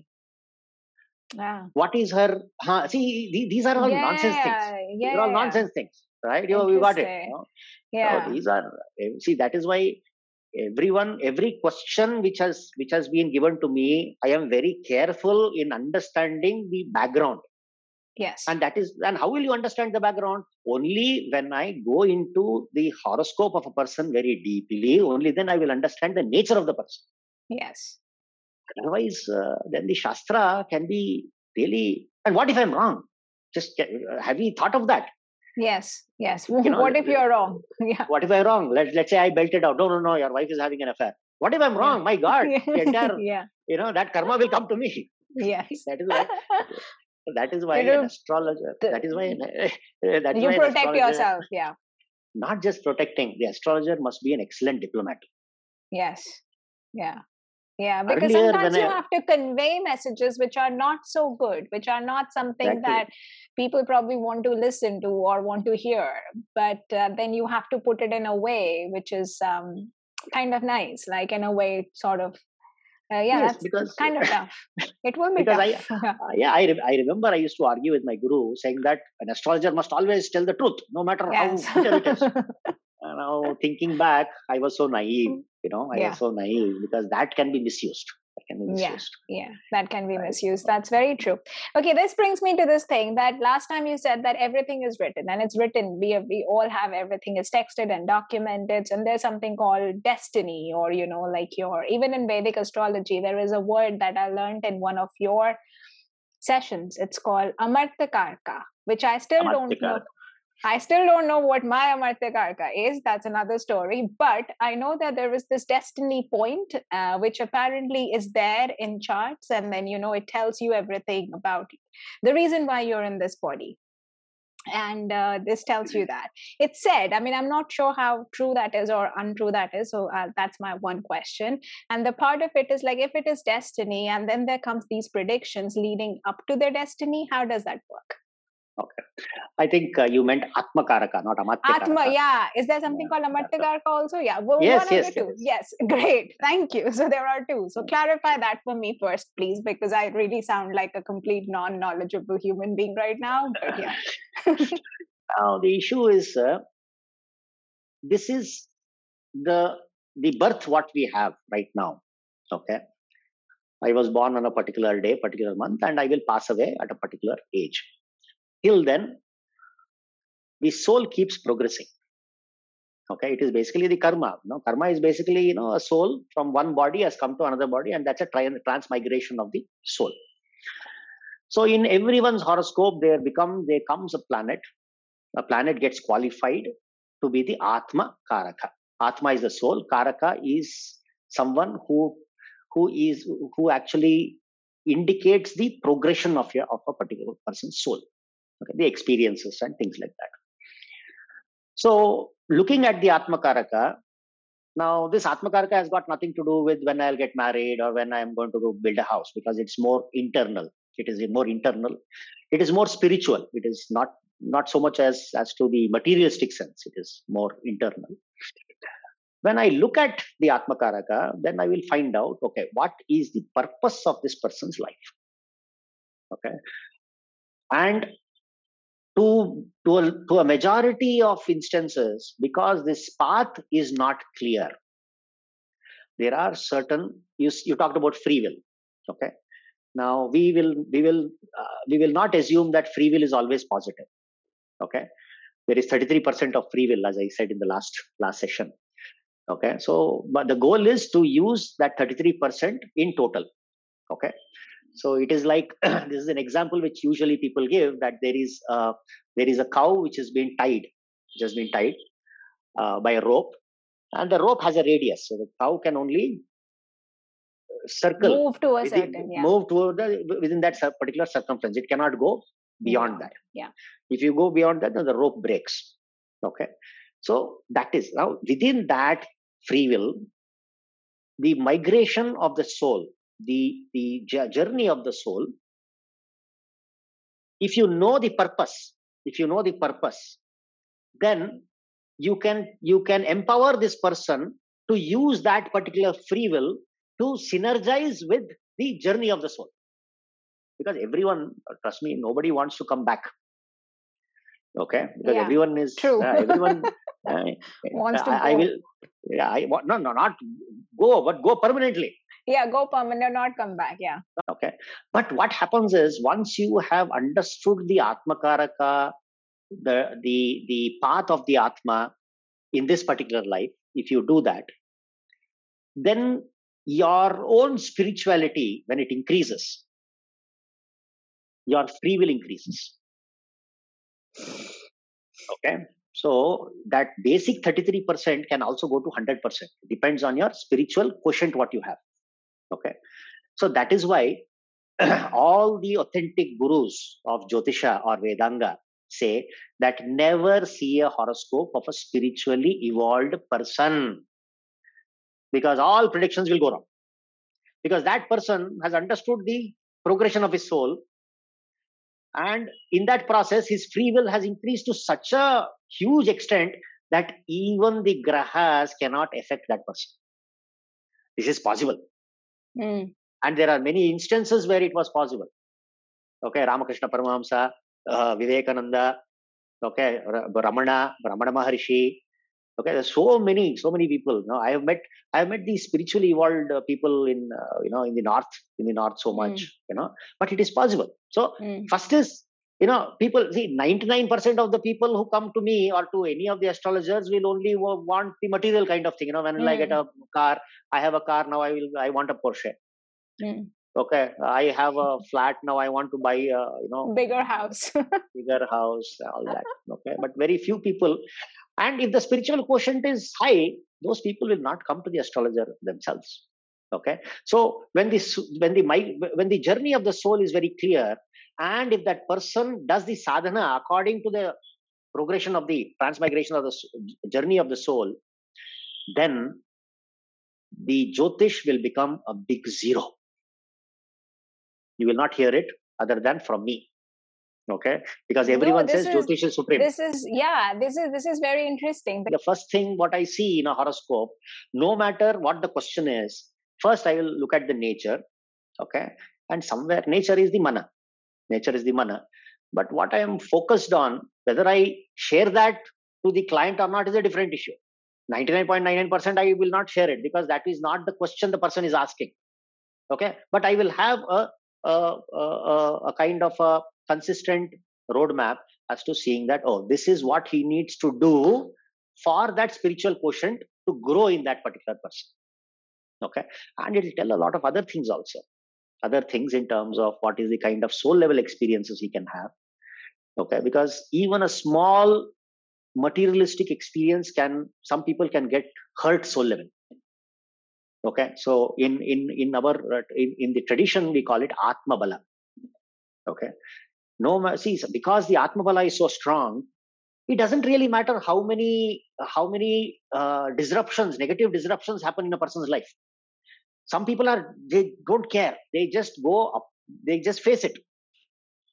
Yeah. What is her? Huh? See, these are all nonsense things. Yeah, These yeah, are all nonsense things, right? You, you got it. You know? Yeah. So these are eh, see that is why everyone every question which has which has been given to me i am very careful in understanding the background yes. and that is and how will you understand the background only when i go into the horoscope of a person very deeply only then i will understand the nature of the person yes. otherwise uh, then the shastra can be really and what if i'm wrong just uh, have you thought of that Yes. Yes. [LAUGHS] know, what if you're wrong? [LAUGHS] Yeah. what if i'm wrong Let, let's say i belted out no no no your wife is having an affair what if i'm wrong my god [LAUGHS] entire yeah. you know that karma will come to me Yes. that is why that is why an astrologer the- that is why [LAUGHS] that is you why protect yourself. Yeah. not just protecting the astrologer must be an excellent diplomat Yes. Yeah. Yeah. Because Earlier sometimes you I- have to convey messages which are not so good, which are not something Exactly. that people probably want to listen to or want to hear. But uh, then you have to put it in a way which is um, kind of nice, like in a way, sort of. Uh, yeah, Yes, that's because- kind of tough. [LAUGHS] It will be Because I- tough. [LAUGHS] Yeah. Uh, yeah, I, re- I remember I used to argue with my guru saying that an astrologer must always tell the truth, no matter yes. [LAUGHS] how bitter it is. Now, thinking back, I was so naive, you know, I Yeah. was so naive because that can be misused. That can be Yeah. yeah that can be misused. That's very true. Okay this brings me to this thing that last time you said that everything is written and it's written. We we all have everything is texted and documented and there's something called destiny or you know like your even in vedic astrology there is a word that i learned in one of your sessions. It's called amartakarka which i still don't know Amartyakarka. I still don't know what my Amartyakarka is. That's another story. But I know that there is this destiny point, uh, which apparently is there in charts. And then, you know, it tells you everything about the reason why you're in this body. And uh, this tells you that. It's said, I mean, I'm not sure how true that is or untrue that is. So uh, that's my one question. And the part of it is like, if it is destiny and then there comes these predictions leading up to their destiny, how does that work? I think uh, you meant Atmakaraka, not Amatyakaraka. Atma, yeah. Is there something called Amartyakarka also? Yeah. Well, Yes, yes, yes. [LAUGHS] Yes, great. Thank you. So there are two. So clarify that for me first, please, because I really sound like a complete non knowledgeable human being right now. But yeah. [LAUGHS] Now the issue is uh, this is the the birth what we have right now. Okay, I was born on a particular day, particular month, and I will pass away at a particular age. Till then, the soul keeps progressing. Okay, it is basically the karma. Know, karma is basically you know a soul from one body has come to another body, and that's a transmigration of the soul. So in everyone's horoscope, there become there comes a planet a planet gets qualified to be the Atma Karaka. Atma is the soul, Karaka is someone who who is who actually indicates the progression of your of a particular person's soul okay the experiences and things like that. So looking at the atmakaraka now this atmakaraka has got nothing to do with when i'll get married or when i'm going to go build a house because it's more internal. It is more internal. It is more spiritual. It is not not so much as as to the materialistic sense. It is more internal. When I look at the Atmakaraka, then I will find out, okay, what is the purpose of this person's life? Okay. And to, to, a, to a majority of instances, because this path is not clear, there are certain, you, you talked about free will. Okay. Now we will, we will, uh, we will not assume that free will is always positive. Okay. There is 33% of free will, as I said in the last, last session okay so but the goal is to use that 33% in total okay so it is like [CLEARS THROAT] this is an example which usually people give that there is a, there is a cow which has been tied which has been tied uh, by a rope. And the rope has a radius. So the cow can only circle move to a within, certain yeah. move toward the within that particular circumference. It cannot go beyond yeah. that. yeah. If you go beyond that then the rope breaks. Okay? So that is now within that free will, the migration of the soul, the, the journey of the soul, if you know the purpose, if you know the purpose, then you can you can empower this person to use that particular free will to synergize with the journey of the soul. Because everyone trust me nobody wants to come back okay? Because yeah, everyone is true. Uh, everyone [LAUGHS] uh, wants to I, I, will yeah i no no not go but go permanently. Yeah go permanent not come back yeah. Okay. But what happens is once you have understood the atmakaraka the the the path of the atma in this particular life if you do that then your own spirituality when it increases your free will increases okay so that basic 33% can also go to 100%. Depends on your spiritual quotient what you have. Okay. So that is why [CLEARS THROAT] all the authentic gurus of Jyotisha or Vedanga say that never see a horoscope of a spiritually evolved person because all predictions will go wrong. Because that person has understood the progression of his soul and in that process his free will has increased to such a huge extent that even the grahas cannot affect that person. This is possible. Mm. and there are many instances where it was possible. Okay ramakrishna paramahamsa uh, vivekananda okay ramana ramana maharshi okay there's so many so many people you know i have met i have met these spiritually evolved uh, people in uh, you know in the north in the north so much mm. you know but it is possible so mm. first is you know people see 99% of the people who come to me or to any of the astrologers will only want the material kind of thing you know when mm. i get a car i have a car now i will i want a porsche mm. okay i have a [LAUGHS] flat now i want to buy a you know bigger house [LAUGHS] bigger house all that okay but very few people and if the spiritual quotient is high those people will not come to the astrologer themselves. Okay? So when this when the when the journey of the soul is very clear and if that person does the sadhana according to the progression of the transmigration of the journey of the soul then the jyotish will become a big zero. You will not hear it other than from me okay? Because everyone no, says is, jyotish is supreme. this is yeah this is this is very interesting the first thing what i see in a horoscope no matter what the question is first i will look at the nature okay? And somewhere nature is the mana. Nature is the mana. But what i am focused on whether i share that to the client or not is a different issue. 99.99% i will not share it because that is not the question the person is asking okay? But i will have a a, a, a kind of a consistent roadmap as to seeing that oh this is what he needs to do for that spiritual quotient to grow in that particular person. Okay? And it will tell a lot of other things also. Other things in terms of what is the kind of soul level experiences he can have. Okay? Because even a small materialistic experience can some people can get hurt soul level. Okay? So in in in our uh, in, in the tradition we call it atma bala okay no see because the atma bala is so strong it doesn't really matter how many how many uh, disruptions negative disruptions happen in a person's life. Some people are they don't care. They just go up they just face it.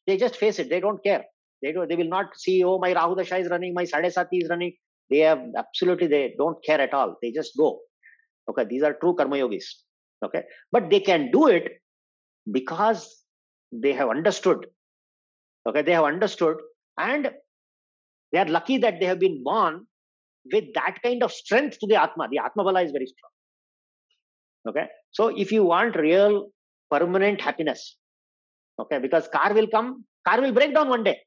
They just face it. They don't care. They do they will not see oh my rahu dasha is running my sadesati is running. They have absolutely they don't care at all. They just go. Okay these are true karma yogis. Okay? But they can do it because they have understood okay they have understood and they are lucky that they have been born with that kind of strength to the Atma. The Atma Bala is very strong. Okay. So if you want real permanent happiness, okay, because car will come, car will break down one day.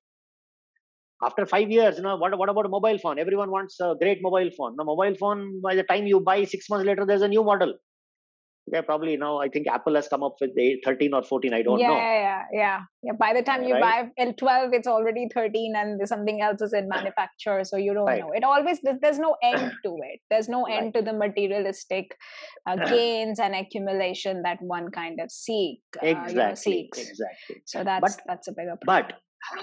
After five years, you know, what, what about a mobile phone? Everyone wants a great mobile phone. The mobile phone, by the time you buy six months later, there's a new model yeah probably now i think apple has come up with the 13 or 14 i don't yeah, know yeah yeah yeah by the time you right? buy l12 it's already 13 and something else is in [LAUGHS] manufacture so you don't right. know it always there's, no end [COUGHS] to it there's no end right. to the materialistic uh, [COUGHS] gains and accumulation that one kind of seek uh, exactly you know, seeks exactly so that's but, that's a bigger problem. but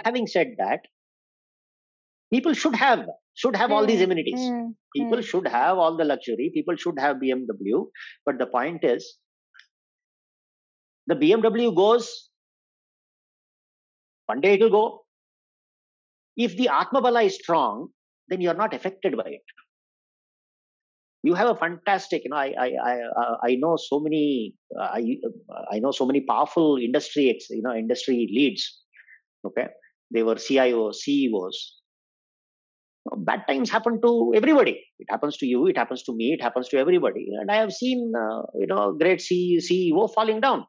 having said that people should have should have all these hmm, amenities. mm, people mm. should have all the luxury. People should have bmw but the point is the bmw goes one day it will go. If the atma bala is strong then you are not affected by it. You have a fantastic you know i i i, uh, I know so many uh, i i know so many powerful industry you know industry leads okay? They were cios ceos bad times happen to everybody. It happens to you it happens to me it happens to everybody. And i have seen uh, you know great ceo falling down.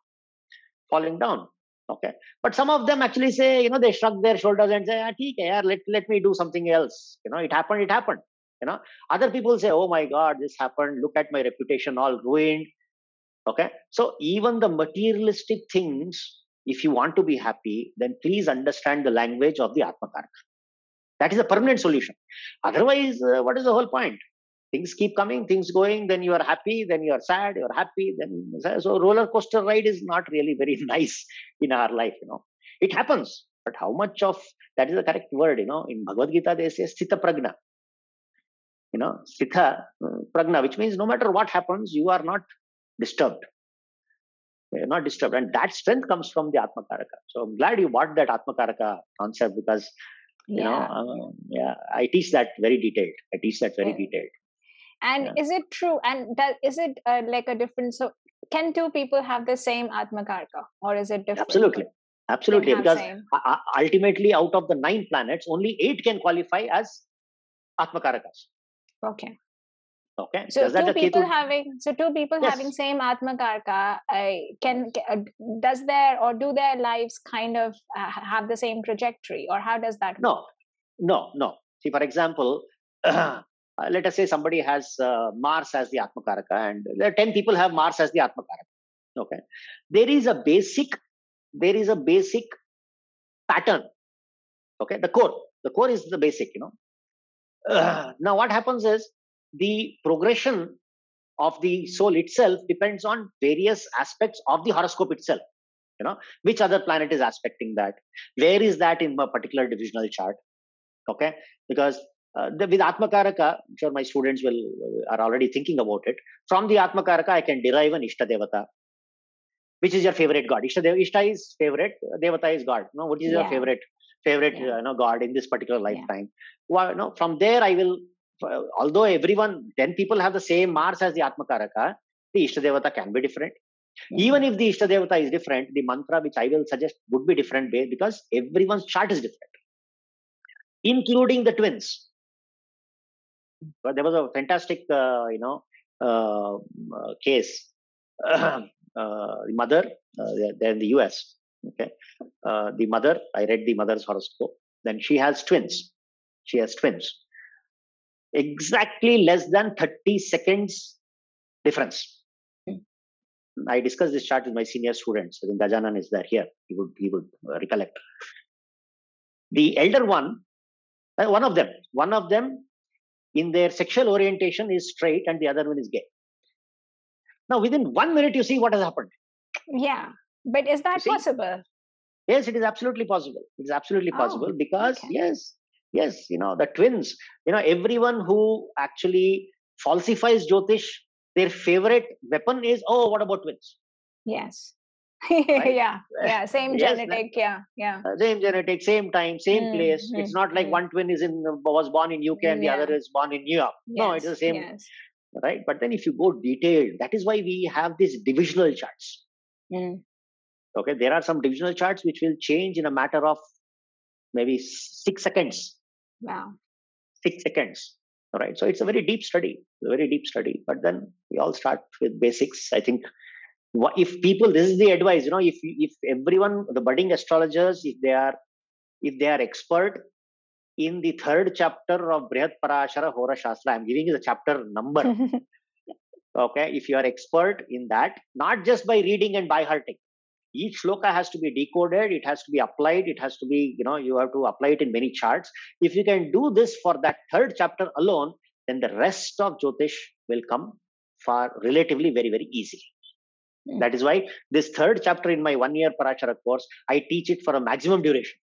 Falling down. Okay. But some of them actually say you know they shrug their shoulders and say ah, yaar, let, let me do something else. You know it happened it happened. You know other people say oh my god this happened. Look at my reputation all ruined. Okay. So even the materialistic things if you want to be happy then please understand the language of the atmakarka that is a permanent solution. Otherwise, uh, what is the whole point? Things keep coming, things going, then you are happy, then you are sad, you are happy. Then so roller coaster ride is not really very [LAUGHS] nice in our life, you know. It happens, but how much of that is the correct word, you know? In Bhagavad Gita, they say sthita pragna. You know, sthita uh, pragna, which means no matter what happens, you are not disturbed. You're not disturbed. And that strength comes from the Atmakaraka. So I'm glad you bought that Atmakaraka concept because you yeah. know um, yeah i teach that very detailed i teach that very yeah. detailed and yeah. is it true and that is it uh, like a difference so can two people have the same atmakarka or is it different absolutely absolutely because ultimately out of the nine planets only eight can qualify as atmakarakas okay okay so does two people having so two people yes. having same atmakarka uh, can uh, does their or do their lives kind of uh, have the same trajectory or how does that work? no no no see for example [CLEARS THROAT] uh, let us say somebody has uh, mars as the atmakaraka and there 10 people have mars as the atmakaraka okay there is a basic there is a basic pattern okay the core the core is the basic you know [CLEARS THROAT] now what happens is the progression of the soul itself depends on various aspects of the horoscope itself you know which other planet is aspecting that? Where is that in a particular divisional chart? Okay? Because uh, the, with atmakaraka i'm sure my students will uh, are already thinking about it. From the atmakaraka i can derive an ishta devata. Which is your favorite god? Ishta, Dev, ishta is favorite devata is god no what is yeah. your favorite favorite yeah. uh, you know god in this particular lifetime? Yeah. well, no, from there i will although everyone, 10 people have the same Mars as the Atmakaraka, the Ishtadevata can be different. Mm-hmm. Even if the Ishtadevata is different, the mantra which I will suggest would be different because everyone's chart is different, including the twins. But there was a fantastic, uh, you know, uh, uh, case. [CLEARS THROAT] the mother, they're in the US. Okay, the mother. I read the mother's horoscope. Then she has twins. She has twins exactly less than 30 seconds difference. Hmm. I discussed this chart with my senior students. I think Gajanan is there here. He would he would uh, recollect. The elder one, uh, one of them, one of them, in their sexual orientation is straight, and the other one is gay. Now, within one minute, you see what has happened. Yeah. But is that possible? Yes, it is absolutely possible. It is absolutely Oh, possible because, okay. yes, yes, you know, the twins, you know, everyone who actually falsifies Jyotish, their favorite weapon is, oh, what about twins? Yes. [LAUGHS] yeah. Yeah. [LAUGHS] Same Yes, that- genetic. Yeah. Yeah. Uh, same genetic, same time, same Mm, place. mm, It's not like mm. one twin is in was born in UK and the other is born in New York. No, it's the same, Yes. right? But then if you go detailed, that is why we have these divisional charts. Mm. Okay, there are some divisional charts which will change in a matter of maybe six seconds. Wow. Six seconds. All right. So it's a very deep study, a very deep study. But then we all start with basics. I think if people, this is the advice, you know, if if everyone, the budding astrologers, if they are if they are expert in the third chapter of Brihat Parashara Hora Shastra, I'm giving you the chapter number. [LAUGHS] okay, if you are expert in that, not just by reading and by hearting. Each shloka has to be decoded, it has to be applied, it has to be, you know, you have to apply it in many charts. If you can do this for that third chapter alone, then the rest of Jyotish will come far relatively very, very easily. Mm. That is why this third chapter in my one year Parashara course, I teach it for a maximum duration.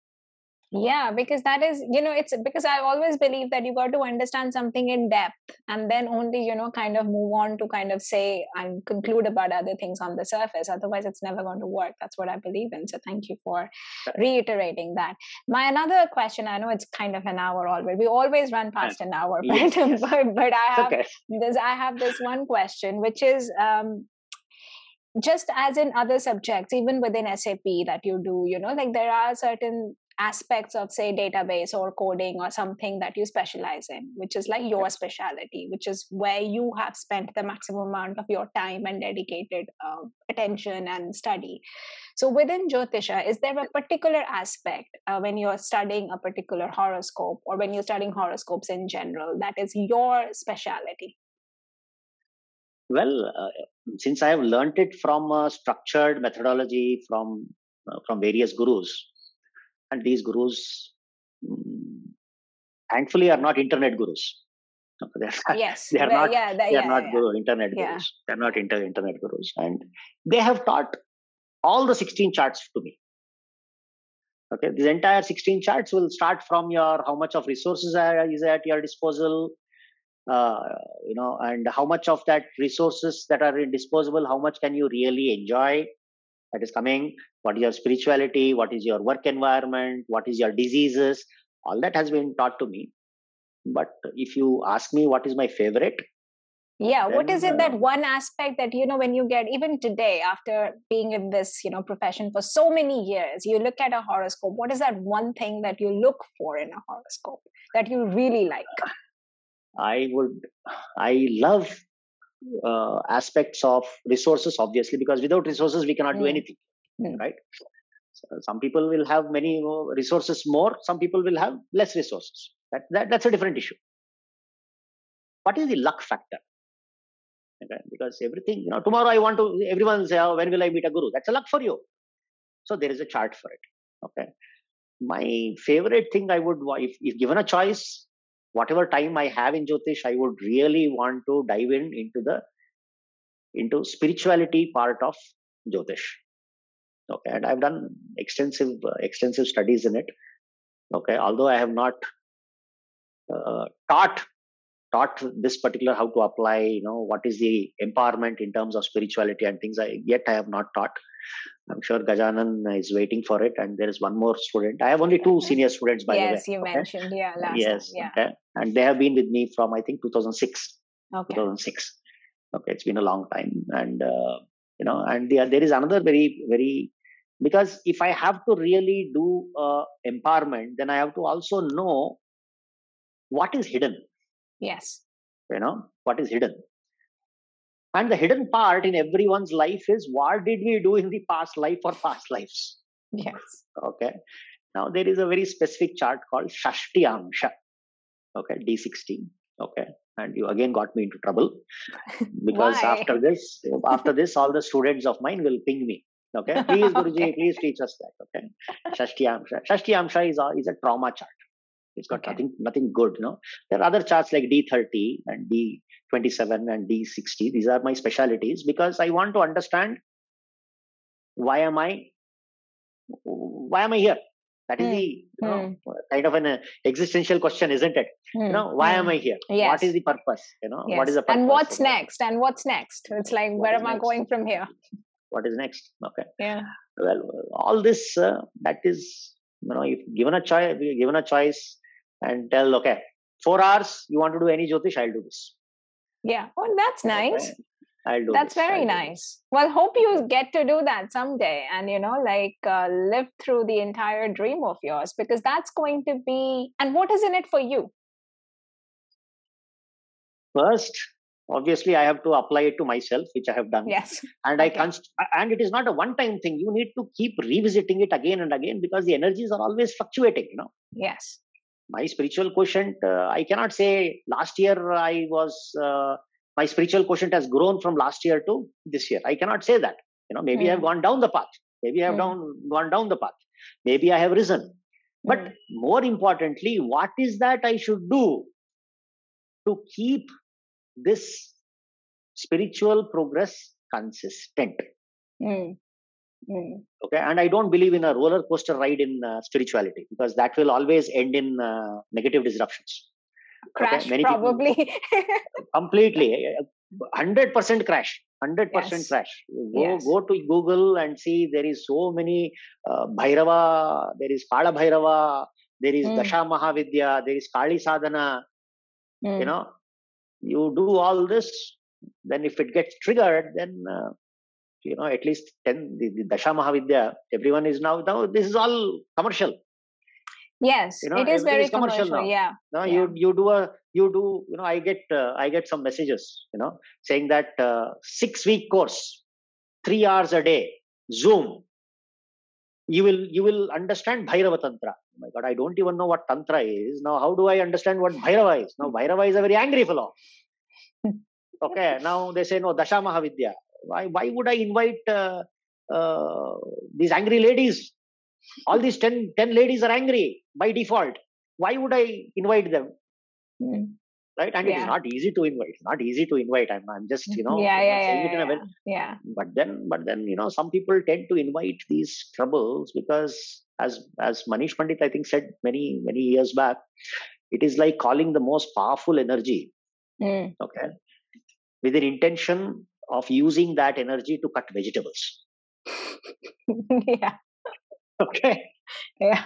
Yeah because that is you know it's because i always believe that you got to understand something in depth and then only you know kind of move on to kind of say and conclude about other things on the surface. Otherwise it's never going to work. That's what i believe in. So thank you for reiterating that. My another question i know it's kind of an hour already. We always run past an hour but, Yes, [LAUGHS] [LAUGHS] yes. but, but i have okay. this i have this one question which is um just as in other subjects even within sap that you do you know like there are certain aspects of say database or coding or something that you specialize in which is like your specialty which is where you have spent the maximum amount of your time and dedicated uh, attention and study. So within jyotisha is there a particular aspect uh, when you're studying a particular horoscope or when you're studying horoscopes in general that is your specialty? Well, uh, since I have learnt it from a structured methodology from uh, from various gurus, and these gurus, mm, thankfully, are not internet gurus. They're, yes they are well, not. yeah, that- They yeah, are not yeah. guru, internet gurus. They are not inter, internet gurus, and they have taught all the sixteen charts to me. Okay, this entire sixteen charts will start from your how much of resources are, is at your disposal, uh, you know, and how much of that resources that are disposable, how much can you really enjoy that is coming, what is your spirituality, what is your work environment, what is your diseases, all that has been taught to me. But if you ask me what is my favorite, yeah what then, is it that uh, one aspect that you know when you get even today after being in this you know profession for so many years you look at a horoscope what is that one thing that you look for in a horoscope that you really like? I would, I love uh, aspects of resources, obviously, because without resources, we cannot do anything, Mm. right? So some people will have many resources more, some people will have less resources. That, that That's a different issue. What is the luck factor? Okay, because everything, you know, tomorrow I want to, everyone say, oh, when will I meet a guru? That's a luck for you. So there is a chart for it. Okay. My favorite thing I would, if, if given a choice, whatever time I have in Jyotish, I would really want to dive in into the into spirituality part of Jyotish. Okay, and I've done extensive uh, extensive studies in it. Okay, although I have not uh, taught taught this particular how to apply, you know, what is the empowerment in terms of spirituality and things. I yet I have not taught. I'm sure Gajanan is waiting for it, and there is one more student. I have only two senior students, by yes the way. Yes you okay? mentioned yeah last yes time okay and they have been with me from i think 2006 okay 2006 okay it's been a long time and uh, you know and there, there is another very very because if i have to really do uh, empowerment then i have to also know what is hidden yes. You know what is hidden? And the hidden part in everyone's life is what did we do in the past life or past lives? [LAUGHS] Yes. Okay. Now there is a very specific chart called shashti amsha okay d16 okay. And you again got me into trouble. [LAUGHS] Because after this after this all the students of mine will ping me. Okay? [LAUGHS] Please guruji Okay. please teach us that. Okay? Shashti amsha shashti amsha is a, is a trauma chart It's got Okay. nothing nothing good. You know, there are other charts like D30 and D27 and D60. These are my specialities because I want to understand why am I why am I here? That is Hmm. the you know, kind of an uh, existential question, isn't it? You know, why am I here? What Yes. is the purpose? You know, Yes. what is the purpose? and what's next? And what's next? It's like, What where am I going from here? [LAUGHS] What is next? Okay. Yeah. Well, all this uh, that is you know, if given a choice, given a choice, and tell okay, four hours you want to do any jyotish, I'll do this. Yeah. Oh, that's nice. Okay? I'll do. That's this, very I'll nice. Well, hope you get to do that someday and, you know, like uh, live through the entire dream of yours because that's going to be. And what is in it for you? First, obviously, I have to apply it to myself, which I have done. Yes. and i const- and it is not a one time thing you need to keep revisiting it again and again because the energies are always fluctuating you know Yes. My spiritual quotient uh, i cannot say last year i was uh, my spiritual quotient has grown from last year to this year i cannot say that you know maybe i have Mm. gone down the path maybe i have Mm. down gone down the path maybe i have risen but Mm. more importantly what is that i should do to keep this spiritual progress consistent Mm. Mm. okay and i don't believe in a roller coaster ride in uh, spirituality because that will always end in uh, negative disruptions Crash, many people- probably. [LAUGHS] completely uh, 100% crash 100% crash go Yes. go to google and see there is so many uh, bhairava there is kala bhairava there is Mm. dasha mahavidya there is kali sadhana Mm. you know you do all this then if it gets triggered then uh, you know at least 10 the, the dasha mahavidya everyone is now now this is all commercial yes, you know, it is very is commercial commercial. now. Yeah. now Yeah. you you do a you do you know i get uh, i get some messages you know saying that uh, 6 week course 3 hours a day zoom you will you will understand bhairava tantra oh my god i don't even know what tantra is now how do i understand what bhairava is now bhairava is a very angry fellow [LAUGHS] okay now they say no dasha mahavidya why why would i invite uh, uh, these angry ladies? All these 10, 10 ladies are angry by default. Why would i invite them? Mm. right? And it is not easy to invite. It's not easy to invite. I'm, I'm just you know yeah, yeah, saying yeah, it in a yeah, yeah. but then but then you know some people tend to invite these troubles because as as manish pandit i think said many many years back it is like calling the most powerful energy. Mm. okay? With an intention of using that energy to cut vegetables [LAUGHS] yeah. okay Yeah.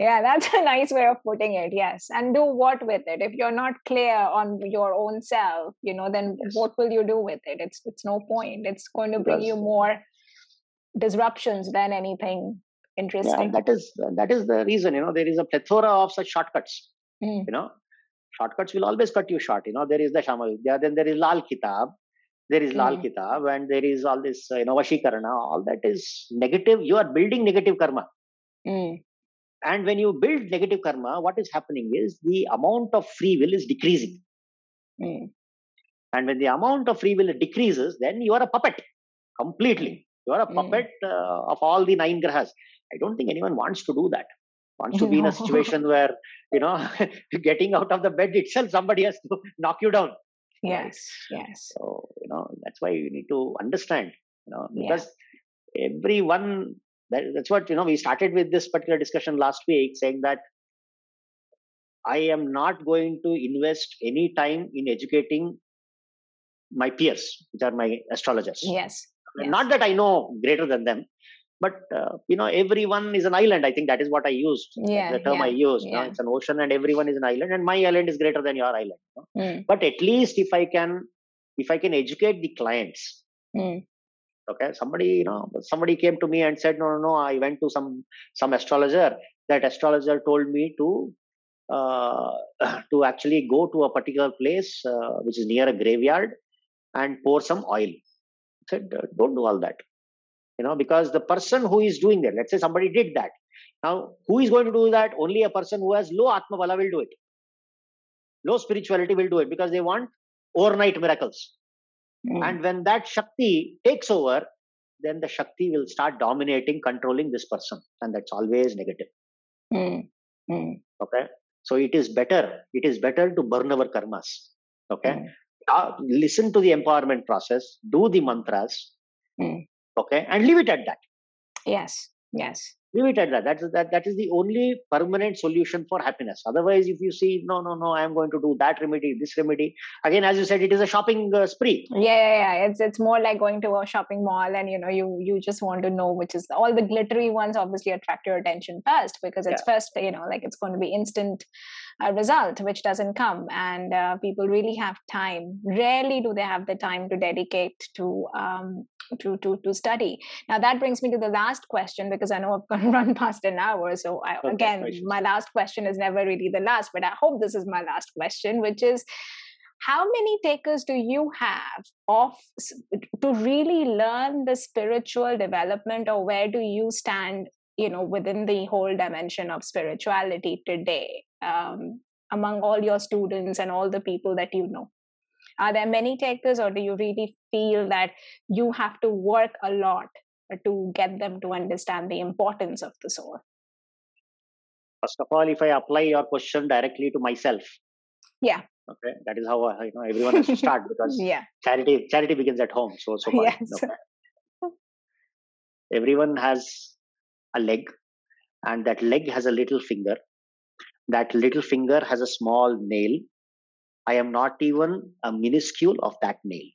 Yeah, that's a nice way of putting it. Yes. And do what with it? If you're not clear on your own self, you know, then Yes. what will you do with it? It's it's no point. It's going to bring you more disruptions than anything yeah interesting. and that is that is the reason you know there is a plethora of such shortcuts Mm. you know shortcuts will always cut you short you know there is the shama vidya then there is lal kitab there is lal Mm. kitab and there is all this uh, you know vashikarana all that is negative you are building negative karma Mm. and when you build negative karma what is happening is the amount of free will is decreasing Mm. and when the amount of free will decreases then you are a puppet completely you are a Mm. puppet uh, of all the nine grahas i don't think anyone wants to do that wants to be in a [LAUGHS] situation where you know [LAUGHS] getting out of the bed itself somebody has to knock you down? Yes. Yes. so you know that's why you need to understand you know Yeah. because everyone that, that's what you know we started with this particular discussion last week saying that i am not going to invest any time in educating my peers which are my astrologers Yes. yes. not that i know greater than them but uh, you know everyone is an island i think that is what i used Yeah, the term yeah, i used yeah. it's an ocean and everyone is an island and my island is greater than your island know? Mm. but at least if i can if i can educate the clients Mm. okay somebody you know somebody came to me and said no no no i went to some some astrologer that astrologer told me to uh, [COUGHS] to actually go to a particular place uh, which is near a graveyard and pour some oil I said "Uh, don't do all that you know because the person who is doing that let's say somebody did that now who is going to do that only a person who has low atma bala will do it low spirituality will do it because they want overnight miracles Mm. and when that Shakti takes over, then the Shakti will start dominating, controlling this person. And that's always negative. Mm. Mm. Okay. So it is better. It is better to burn our karmas. Okay. Mm. Uh, listen to the empowerment process. Do the mantras. Okay, and leave it at that. Yes. Yes. Leave it at that. That's that. That is the only permanent solution for happiness. Otherwise, if you see, no, no, no, I am going to do that remedy, this remedy. Again, as you said, it is a shopping uh, spree. Yeah, yeah, yeah. It's it's more like going to a shopping mall, and you know, you you just want to know which is all the glittery ones. Obviously, attract your attention first because it's first. You know, like it's going to be instant uh, result, which doesn't come, and uh, people really have time. Rarely do they have the time to dedicate to um, to to to study. Now that brings me to the last question because I know I've [LAUGHS] gone run past an hour. So I, Okay, again, gracious. my last question is never really the last, but I hope this is my last question, which is. How many takers do you have of to really learn the spiritual development, or where do you stand, you know, within the whole dimension of spirituality today, um, among all your students and all the people that you know? Are there many takers, or do you really feel that you have to work a lot to get them to understand the importance of the soul? First of all, if I apply your question directly to myself, Yeah. okay, that is how you know everyone has to start because [LAUGHS] Yeah. charity charity begins at home. So so far, Yes. okay. everyone has a leg, and that leg has a little finger. That little finger has a small nail. I am not even a minuscule of that nail.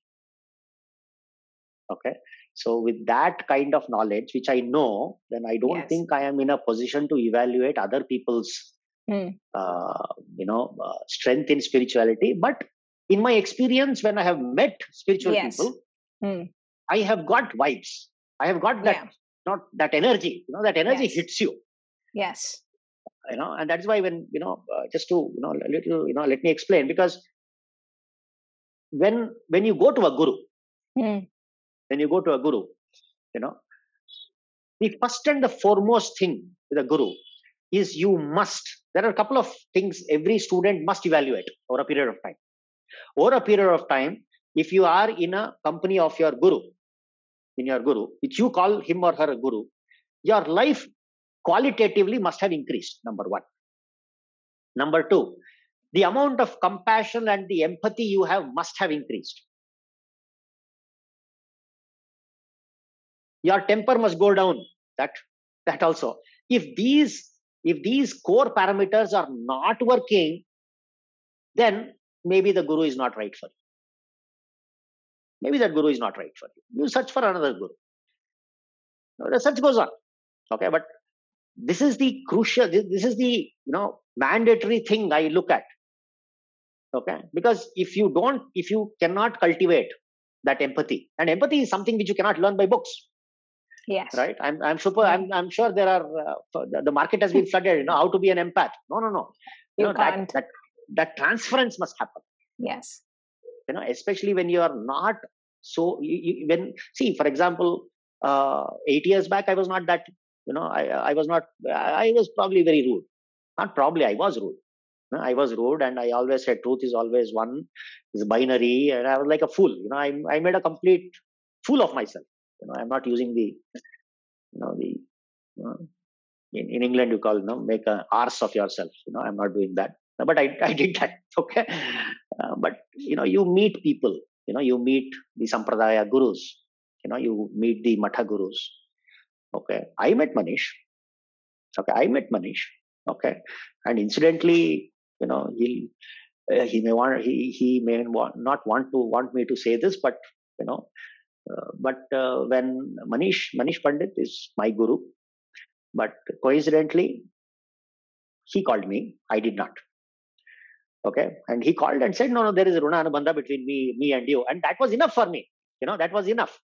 Okay. So with that kind of knowledge, which I know, then I don't Yes. think I am in a position to evaluate other people's, Hmm. uh, you know, uh, strength in spirituality. But in my experience, when I have met spiritual Yes. people, Hmm. I have got vibes. I have got that, Yeah. not that energy. You know, that energy Yes. hits you. Yes. You know, and that's why when you know, uh, just to you know, a little, you know, let me explain because when when you go to a guru, Hmm. when you go to a guru, you know, the first and the foremost thing with a guru is you must. There are a couple of things every student must evaluate over a period of time. Over a period of time, if you are in a company of your guru, in your guru, which you call him or her a guru, your life qualitatively must have increased. Number one. Number two, the amount of compassion and the empathy you have must have increased. Your temper must go down. That that also. If these if these core parameters are not working, then maybe the guru is not right for you. Maybe that guru is not right for you. You search for another guru. The search goes on. Okay, but this is the crucial. This, is the you know mandatory thing I look at. Okay, because if you don't, if you cannot cultivate that empathy, and empathy is something which you cannot learn by books Yes. right i'm i'm super i'm, I'm sure there are uh, the, market has been flooded you know how to be an empath no no no You know can't. that, that that transference must happen Yes. you know especially when you are not so you, you, when see for example uh, 8 years back i was not that you know i i was not i was probably very rude. Not probably i was rude. I was rude and i always said truth is always one is binary and i was like a fool you know i, I made a complete fool of myself. You know i'm not using the you know the you know, in, in england you call you know make a arse of yourself you know i'm not doing that. But i [LAUGHS] i did that okay? Uh, but you know you meet people you know you meet the sampradaya gurus you know you meet the matha gurus okay. I met manish. Okay. I met manish. Okay. And incidentally you know he uh, he may want he he may want, not want to want me to say this but you know uh, but uh, when manish manish pandit is my guru but coincidentally he called me. I did not. Okay. And he called and said no no there is a runa anubandha between me me and you. And that was enough for me. You know that was enough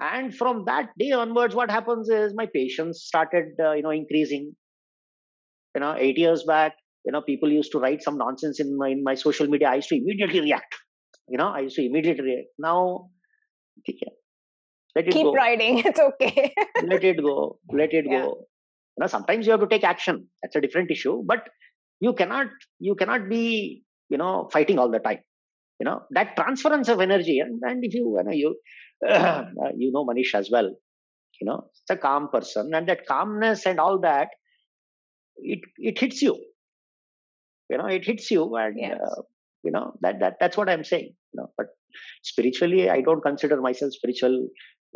and from that day onwards what happens is my patience started uh, you know increasing. You know 8 years back you know people used to write some nonsense in my in my social media. I used to immediately react. You know i used to immediately react. Now okay, let it go. Keep go. writing. [LAUGHS] It's okay. let it go. Let it Yeah. go you know sometimes you have to take action. That's a different issue. But you cannot you cannot be you know fighting all the time. You know that transference of energy. And, and if you you know you [CLEARS THROAT] you know manish as well you know it's a calm person. And that calmness and all that it it hits you. You know it hits you and Yes. uh, you know that that that's what i'm saying you know. But spiritually i don't consider myself spiritual.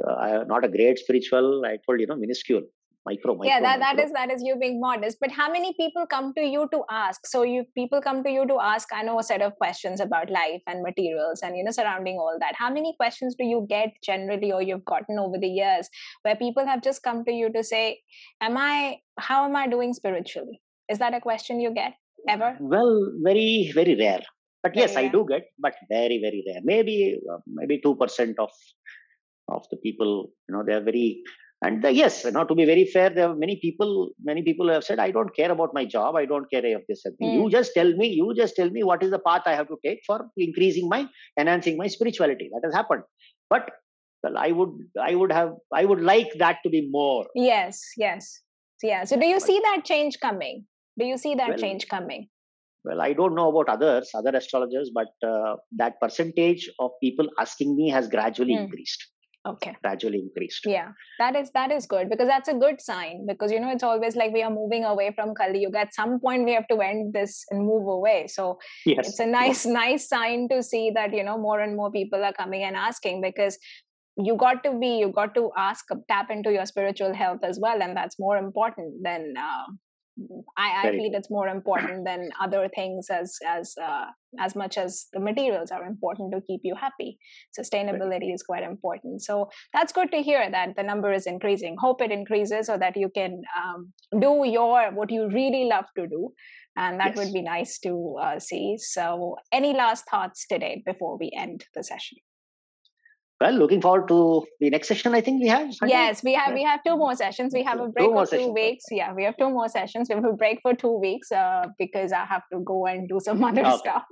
Uh, I am not a great spiritual. I told you know minuscule micro micro yeah that, that micro. is that is you being modest. But how many people come to you to ask? So you people come to you to ask i know a set of questions about life and materials and you know surrounding all that. How many questions do you get generally or you've gotten over the years where people have just come to you to say am i how am i doing spiritually? Is that a question you get ever? Well very very rare. But yes Very i do get but very very rare. Maybe uh, maybe 2% of of the people you know they are very and the, yes you know to be very fair there are many people many people have said i don't care about my job. I don't care of this Mm. you just tell me you just tell me what is the path i have to take for increasing my enhancing my spirituality. That has happened. But well i would i would have i would like that to be more. Yes yes. Yeah. So do you see that change coming? Do you see that Well, change coming? well i don't know about others other astrologers but uh, that percentage of people asking me has gradually Mm. increased okay. gradually increased. Yeah that is that is good because that's a good sign because you know it's always like we are moving away from kali yuga. At some point we have to end this and move away. So yes it's a nice [LAUGHS] nice sign to see that you know more and more people are coming and asking because you got to be you got to ask tap into your spiritual health as well. And that's more important than uh, I, I feel it's more important than other things as as uh, as much as the materials are important to keep you happy. Sustainability is quite important. So that's good to hear that the number is increasing. Hope it increases so that you can um, do your what you really love to do and that Yes. would be nice to uh, see. So any last thoughts today before we end the session well looking forward to the next session i think we have Sunday? yes we have we have two more sessions. We have a break more of two sessions, weeks. Yeah we have two more sessions. We will break for two weeks uh, because i have to go and do some [LAUGHS] other Okay. stuff.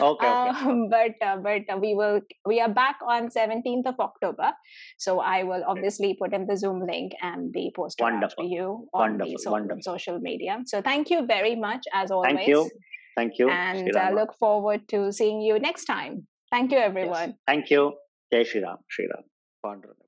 Okay okay. Um, but uh, but uh, we will we are back on 17th of october. So i will obviously put in the zoom link and the Wonderful. for you on Wonderful, the so- wonderful. social media. So thank you very much as always. thank you. Thank you and uh, look forward to seeing you next time. Thank you Yes. everyone. Thank you Jai Shri Ram Shri Ram. Pandurang.